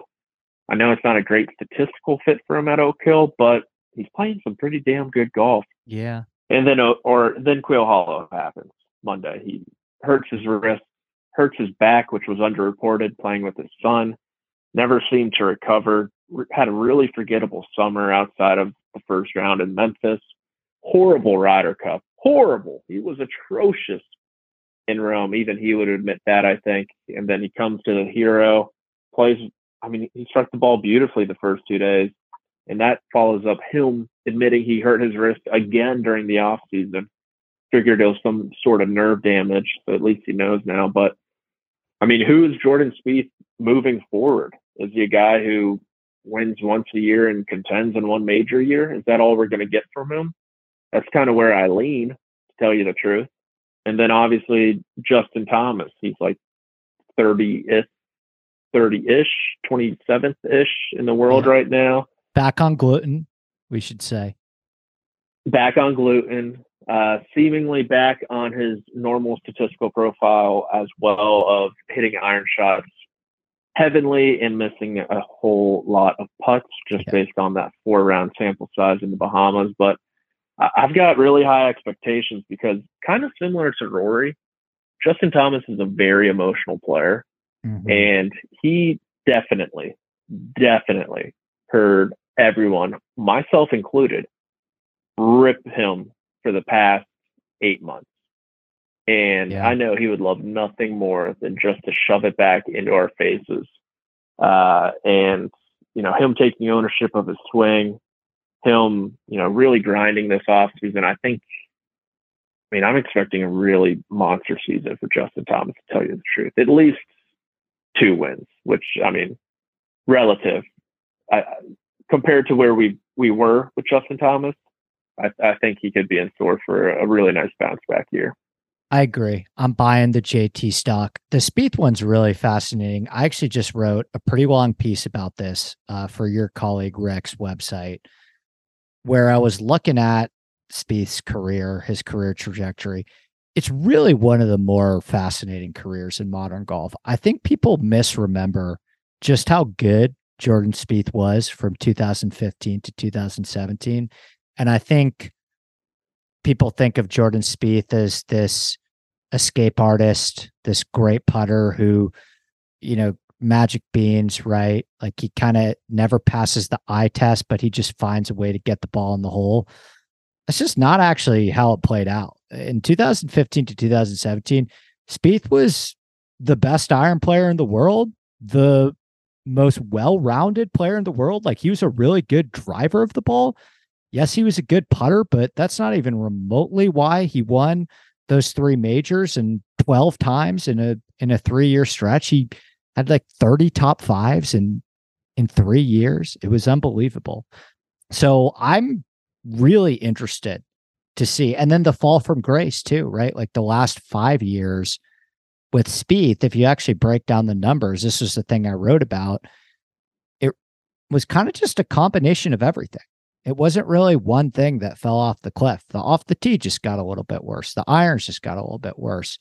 I know it's not a great statistical fit for him at Oak Hill, but he's playing some pretty damn good golf. Yeah. And then, uh, or then Quail Hollow happens Monday. He hurts his wrist, hurts his back, which was underreported, playing with his son. Never seemed to recover. Had a really forgettable summer outside of the first round in Memphis. Horrible Ryder Cup. Horrible. He was atrocious in Rome. Even he would admit that, I think. And then he comes to the Hero, plays. I mean, he struck the ball beautifully the first two days, and that follows up him admitting he hurt his wrist again during the off season. Figured it was some sort of nerve damage, at least he knows now. But I mean, who is Jordan Spieth moving forward? Is he a guy who wins once a year and contends in one major year? Is that all we're going to get from him? That's kind of where I lean, to tell you the truth. And then obviously Justin Thomas, he's like 30 ish, 30 ish, 27th ish in the world Yeah. right now. Back on gluten, we should say. back on gluten, uh, seemingly back on his normal statistical profile as well of hitting iron shots heavenly and missing a whole lot of putts just Yeah. based on that four round sample size in the Bahamas. But I've got really high expectations because kind of similar to Rory, Justin Thomas is a very emotional player. Mhm. And he definitely, definitely heard everyone, myself included, rip him for the past eight months. And Yeah. I know he would love nothing more than just to shove it back into our faces. Uh, and, you know, him taking ownership of his swing, him, you know, really grinding this off season. I think, I mean, I'm expecting a really monster season for Justin Thomas, to tell you the truth. At least two wins, which I mean, relative I, I- compared to where we we were with Justin Thomas, I, I think he could be in store for a really nice bounce back year. I agree. I'm buying the JT stock. The Spieth one's really fascinating. I actually just wrote a pretty long piece about this uh, for your colleague Rick's website, where I was looking at Spieth's career, his career trajectory. it's really one of the more fascinating careers in modern golf. I think people misremember just how good Jordan Spieth was from 2015 to 2017. And I think people think of Jordan Spieth as this escape artist, this great putter who, you know, magic beans, right? Like he kind of never passes the eye test, but he just finds a way to get the ball in the hole. That's just not actually how it played out. In 2015 to 2017, Spieth was the best iron player in the world, the most well-rounded player in the world. Like he was a really good driver of the ball. Yes, he was a good putter, but that's not even remotely why he won those three majors and 12 times in a in a 3-year stretch. He had like 30 top fives in in 3 years. It was unbelievable. So I'm really interested to see and then the fall from grace too, right? Like the last 5 years with Spieth, if you actually break down the numbers, this is the thing I wrote about. It was kind of just a combination of everything. It wasn't really one thing that fell off the cliff. The off the tee just got a little bit worse. The irons just got a little bit worse.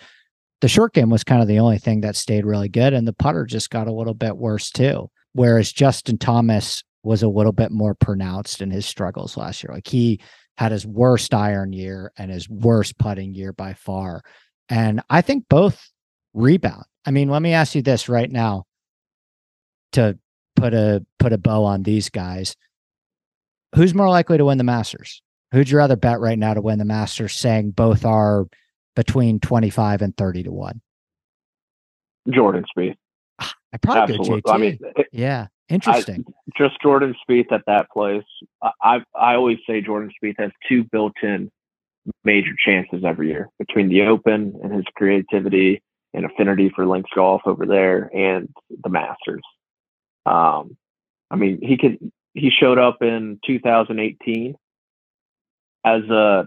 The short game was kind of the only thing that stayed really good, and the putter just got a little bit worse too. Whereas Justin Thomas was a little bit more pronounced in his struggles last year. Like he had his worst iron year and his worst putting year by far. And I think both rebound. I mean, let me ask you this right now to put a put a bow on these guys. Who's more likely to win the Masters? Who'd you rather bet right now to win the Masters, saying both are between 25 and 30 to 1? Jordan Spieth. I probably Absolutely. JT. I mean, it, yeah, interesting. I, just Jordan Spieth at that place. I I always say Jordan Spieth has two built-in major chances every year between the Open and his creativity and affinity for links golf over there and the Masters. Um, I mean, he could he showed up in 2018 as a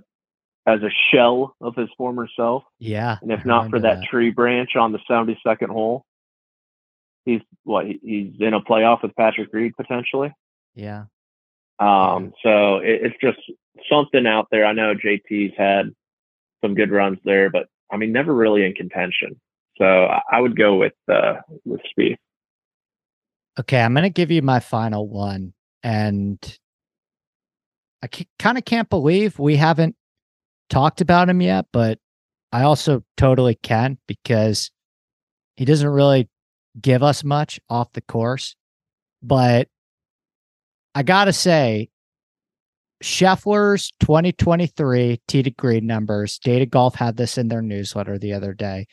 as a shell of his former self. Yeah. And if not for that, that, tree branch on the 72nd hole, he's what he's in a playoff with Patrick Reed potentially. Yeah. Um. So it, it's just something out there. I know JT's had some good runs there, but I mean, never really in contention. So I would go with uh with Spieth. Okay, I'm going to give you my final one, and I kind of can't believe we haven't talked about him yet, but I also totally can because he doesn't really give us much off the course. But I got to say, Scheffler's 2023 tee to numbers, Data Golf had this in their newsletter the other day.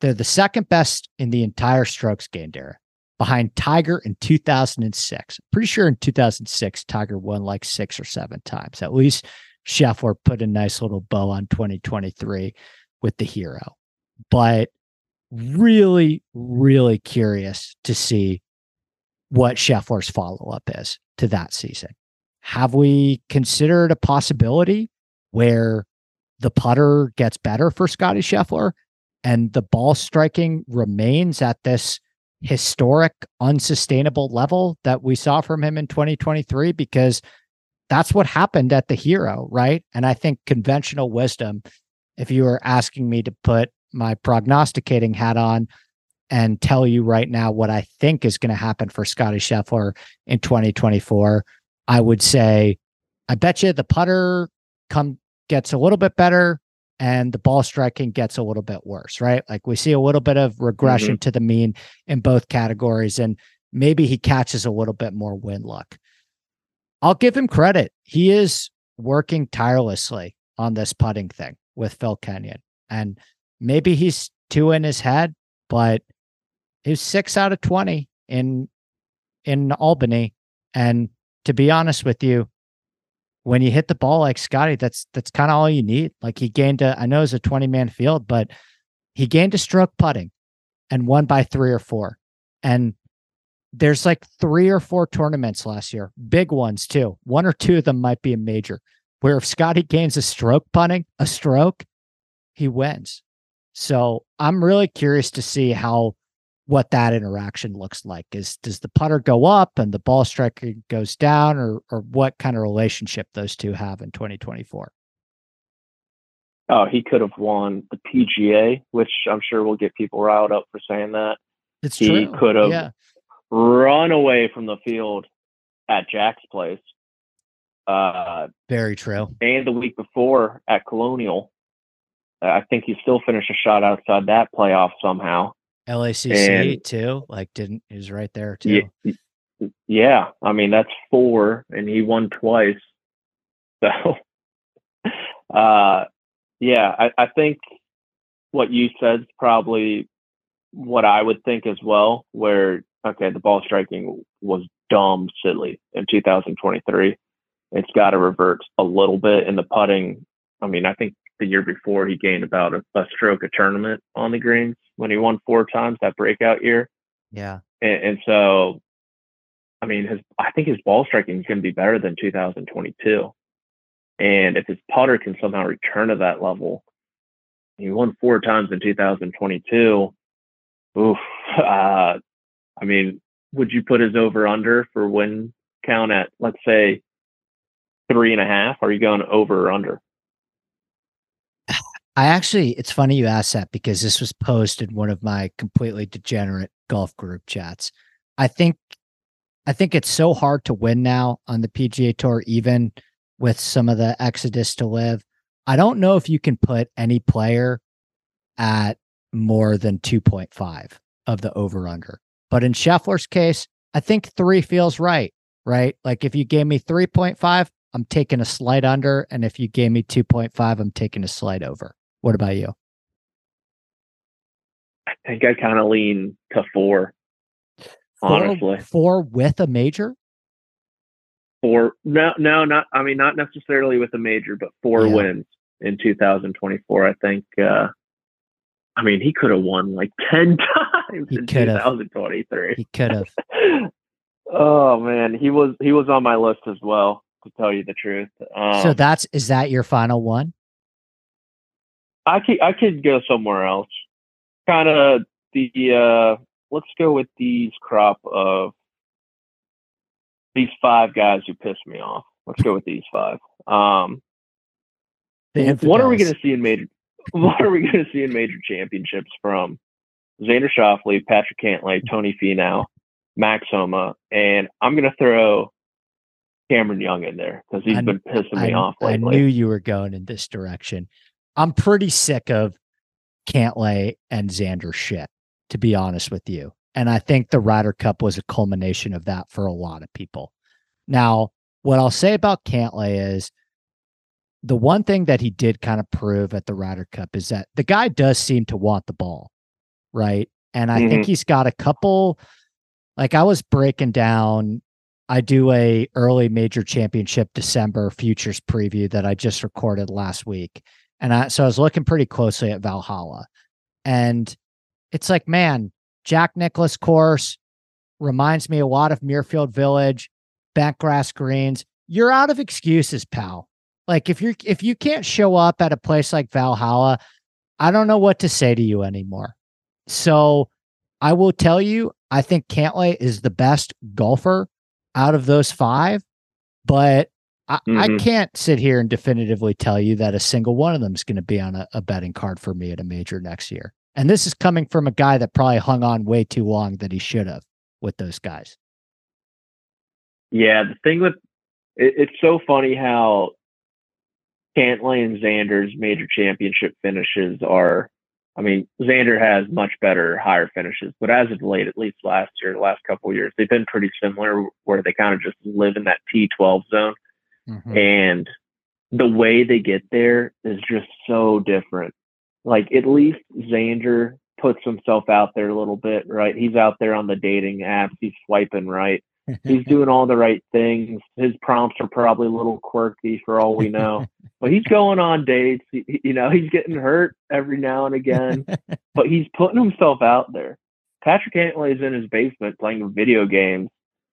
They're the second best in the entire strokes gained era, behind Tiger in 2006. Pretty sure in 2006, Tiger won like six or seven times. At least Scheffler put a nice little bow on 2023 with the hero. But really, really curious to see what Scheffler's follow up is to that season. Have we considered a possibility where the putter gets better for Scottie Scheffler and the ball striking remains at this historic unsustainable level that we saw from him in 2023 because that's what happened at the hero right? And i think conventional wisdom if you were asking me to put my prognosticating hat on and tell you right now what i think is going to happen for scottie scheffler in 2024 i would say i bet you the putter come gets a little bit better and the ball striking gets a little bit worse, right? Like we see a little bit of regression mm-hmm. to the mean in both categories, and maybe he catches a little bit more win luck. I'll give him credit. He is working tirelessly on this putting thing with Phil Kenyon. And maybe he's two in his head, but he's six out of 20 in in Albany. And to be honest with you, when you hit the ball like Scottie, that's that's kind of all you need. Like he gained a, I know it's a 20 man field, but he gained a stroke putting and won by three or four. And there's like three or four tournaments last year, big ones too. One or two of them might be a major, where if Scottie gains a stroke putting, a stroke, he wins. So I'm really curious to see how what that interaction looks like. Is does the putter go up and the ball striker goes down, or or what kind of relationship those two have in 2024? Oh, he could have won the PGA, which I'm sure will get people riled up for saying that. It's he true. could have Yeah. run away from the field at Jack's place. Uh, Very true. and the week before at Colonial. I think he still finished a shot outside that playoff somehow. LACC And- too. Like didn't he was right there too. Yeah, yeah, I mean that's four, and he won twice. So, uh, yeah, I, I think what you said is probably what I would think as well. Where okay, the ball striking was dumb, silly in 2023. It's got to revert a little bit in the putting. I mean, I think the year before he gained about a, a stroke a tournament on the greens when he won four times that breakout year. Yeah. And, and so, I mean, his I think his ball striking is going to be better than 2022. And if his putter can somehow return to that level, he won four times in 2022. Oof. Uh, I mean, would you put his over under for win count at let's say three and a half? Are you going over or under? I actually, it's funny you asked that because this was posted in one of my completely degenerate golf group chats. I think, I think it's so hard to win now on the PGA Tour, even with some of the exodus to live. I don't know if you can put any player at more than 2.5 of the over under. But in Scheffler's case, I think three feels right, right? Like if you gave me 3.5, I'm taking a slight under. And if you gave me 2.5, I'm taking a slight over. What about you? I think I kind of lean to four. Honestly, Four, four with a major? four. No, no, not. I mean, not necessarily with a major, but four Yeah. wins in 2024. I think. uh I mean, he could have won like ten times He in could have. 2023. He could have. oh man, he was he was on my list as well. To tell you the truth, um, so that's is that your final one? I could I could go somewhere else. Kind of the uh let's go with these crop of these five guys who pissed me off. Let's go with these five. Um what are we going to see in major what are we going to see in major championships from Xander Shoffley, Patrick Cantlay, Tony Finau, Max Homa, and I'm going to throw Cameron Young in there because he's I- been pissing me I, off I knew you were going in this direction. I'm pretty sick of Cantlay and Xander shit, to be honest with you. And I think the Ryder Cup was a culmination of that for a lot of people. Now, what I'll say about Cantlay is the one thing that he did kind of prove at the Ryder Cup is that the guy does seem to want the ball, right? And I think mm-hmm. he's got a couple like I was breaking down I do a early major championship December futures preview that I just recorded last week. And I so I was looking pretty closely at Valhalla. And it's like, man, Jack Nicholas course reminds me a lot of Muirfield Village, Bentgrass Greens. You're out of excuses, pal. Like if you're if you can't show up at a place like Valhalla, I don't know what to say to you anymore. So I will tell you, I think Cantlay is the best golfer out of those five, but I, I Mhm. can't sit here and definitively tell you that a single one of them is going to be on a, a betting card for me at a major next year. And this is coming from a guy that probably hung on way too long that he should have with those guys. Yeah, the thing with it, it's so funny how Cantlay and Xander's major championship finishes are. I mean, Xander has much better, higher finishes, but as of late, at least last year, the last couple of years, they've been pretty similar, where they kind of just live in that T12 zone, Mhm. and the way they get there is just so different. Like at least Xander puts himself out there a little bit, right? He's out there on the dating apps, he's swiping right he's doing all the right things. His prompts are probably a little quirky for all we know, but he's going on dates. He, you know, he's getting hurt every now and again, but he's putting himself out there. Patrick Cantlay is in his basement playing video games,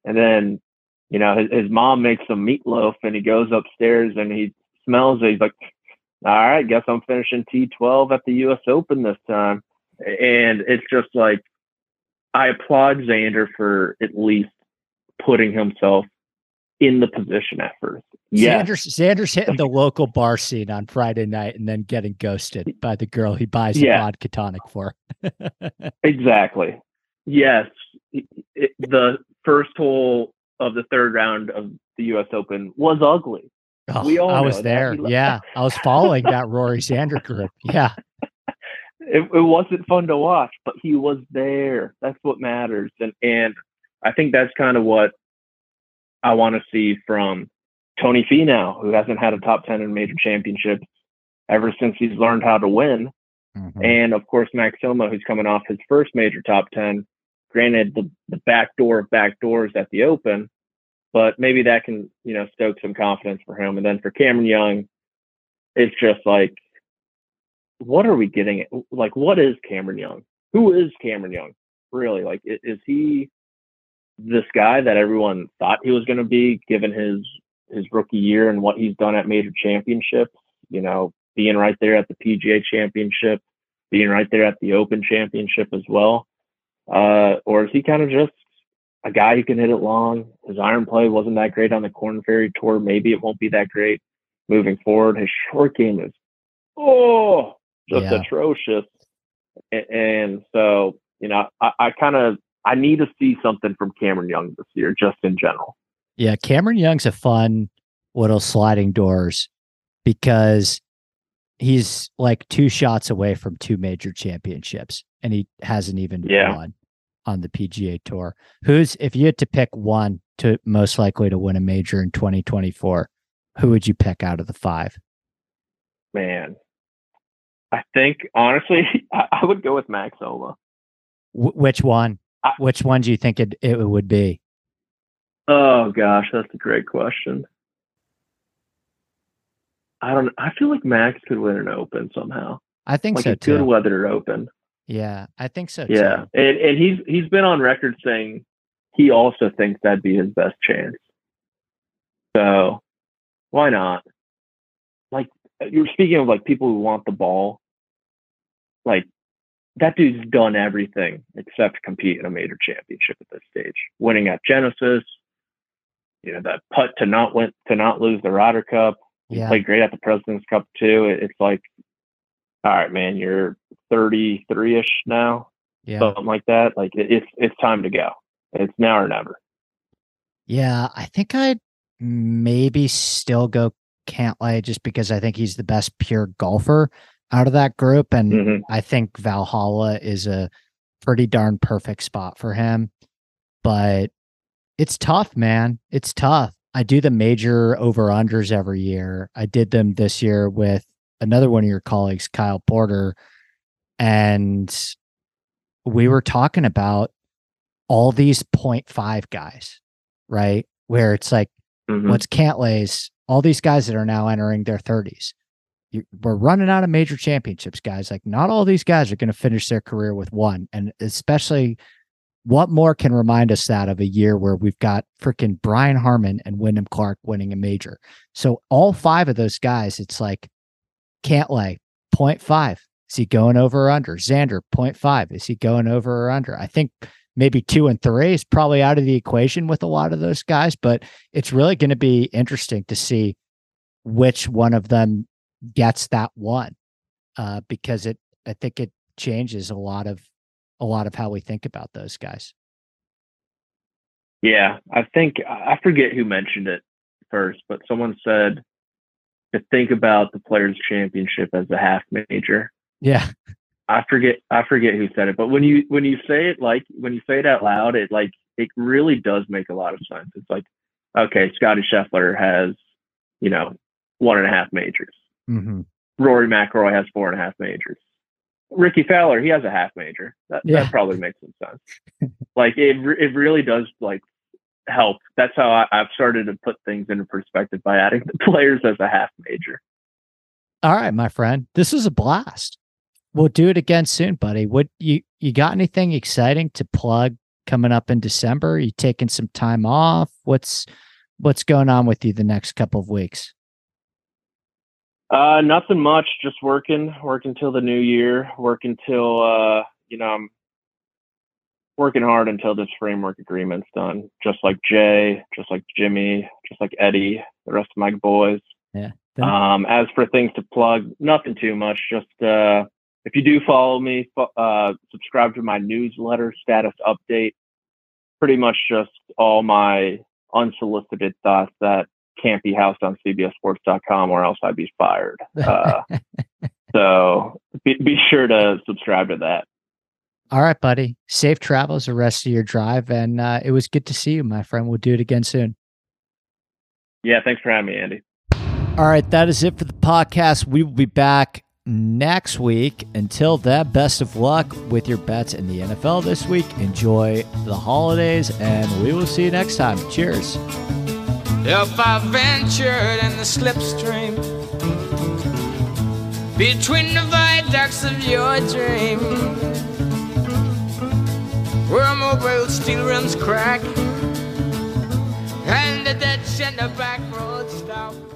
and then, you know, his, his mom makes some meatloaf, and he goes upstairs and he smells it. He's like, "All right, guess I'm finishing T12 at the U.S. Open this time," and it's just like. I applaud Xander for at least putting himself in the position at first. Yeah. Xander's, Xander's hitting the local bar scene on Friday night and then getting ghosted by the girl he buys yeah. a vodka tonic for. exactly. Yes. It, the first hole of the third round of the U.S. Open was ugly. Oh, we all I was there. yeah. I was following that Rory Xander group. Yeah. It, it wasn't fun to watch, but he was there. That's what matters. And, and I think that's kind of what I want to see from Tony Finau, who hasn't had a top 10 in major championships ever since he's learned how to win. Mm-hmm. And of course, Max Homa, who's coming off his first major top 10. Granted, the, the back door of back doors at the Open, but maybe that can, you know, stoke some confidence for him. And then for Cameron Young, it's just like, what are we getting? Like, what is Cameron Young? Who is Cameron Young? Really? Like, is he this guy that everyone thought he was going to be, given his his rookie year and what he's done at major championships. You know, being right there at the PGA Championship, being right there at the Open Championship as well, uh, or is he kind of just a guy who can hit it long? His iron play wasn't that great on the Korn Ferry Tour. Maybe it won't be that great moving forward. His short game is oh just yeah. atrocious, and, and so you know, I, I kind of I need to see something from Cameron Young this year, just in general. Yeah, Cameron Young's a fun little sliding doors because he's like two shots away from two major championships, and he hasn't even yeah. won on the PGA Tour. Who's if you had to pick one to most likely to win a major in 2024, who would you pick out of the five? Man, I think honestly, I, I would go with Max Homa. Which one? I, Which one do you think it, it would be? Oh gosh, that's a great question. I don't. I feel like Max could win an Open somehow. I think like so a too. Good weather Open. Yeah, I think so. Too. Yeah, and and he's he's been on record saying he also thinks that'd be his best chance. So why not? Like you're speaking of like people who want the ball. Like that dude's done everything except compete in a major championship at this stage. Winning at Genesis, you know, that putt to not win to not lose the Ryder Cup. Yeah. Played great at the President's Cup too. It's like, all right, man, you're 33 ish now, yeah. something like that. Like it, it's it's time to go. It's now or never. Yeah, I think I'd maybe still go Cantlay just because I think he's the best pure golfer out of that group. And mm-hmm. I think Valhalla is a pretty darn perfect spot for him. But it's tough, man. It's tough. I do the major over unders every year. I did them this year with another one of your colleagues, Kyle Porter. And we were talking about all these 0.5 guys, right? Where it's like, mm-hmm. what's Cantlay's, all these guys that are now entering their 30s you, we're running out of major championships, guys. Like, not all these guys are going to finish their career with one. And especially, what more can remind us that of a year where we've got freaking Brian Harmon and Wyndham Clark winning a major? So, all five of those guys, it's like Cantlay 0.5. Is he going over or under? Xander 0.5. Is he going over or under? I think maybe two and three is probably out of the equation with a lot of those guys, but it's really going to be interesting to see which one of them gets that one uh, because it I think it changes a lot of a lot of how we think about those guys. Yeah, I think I forget who mentioned it first, but someone said to think about the Players Championship as a half major. Yeah. I forget I forget who said it, but when you when you say it like when you say it out loud, it like it really does make a lot of sense. It's like, okay, Scotty Scheffler has, you know, one and a half majors. Mm-hmm. Rory McIlroy has four and a half majors. Ricky Fowler, he has a half major. That, yeah. that probably makes some sense. like it, it really does like help. That's how I, I've started to put things into perspective by adding the players as a half major. All right, my friend, this is a blast. We'll do it again soon, buddy. What you you got anything exciting to plug coming up in December? Are you taking some time off? What's what's going on with you the next couple of weeks? Uh, nothing much. Just working, working till the new year. Working till uh, you know, I'm working hard until this framework agreement's done. Just like Jay, just like Jimmy, just like Eddie, the rest of my boys. Yeah. Um, as for things to plug, nothing too much. Just uh, if you do follow me, uh, subscribe to my newsletter status update. Pretty much just all my unsolicited thoughts that can't be housed on CBSSports.com or else I'd be fired. Uh, so be, be sure to subscribe to that. All right, buddy. Safe travels the rest of your drive. And uh, it was good to see you, my friend. We'll do it again soon. Yeah, thanks for having me, Andy. All right, that is it for the podcast. We will be back next week. Until then, best of luck with your bets in the NFL this week. Enjoy the holidays, and we will see you next time. Cheers. If I ventured in the slipstream between the viaducts of your dream, where mobile steel rims crack and the dead end the back road stop.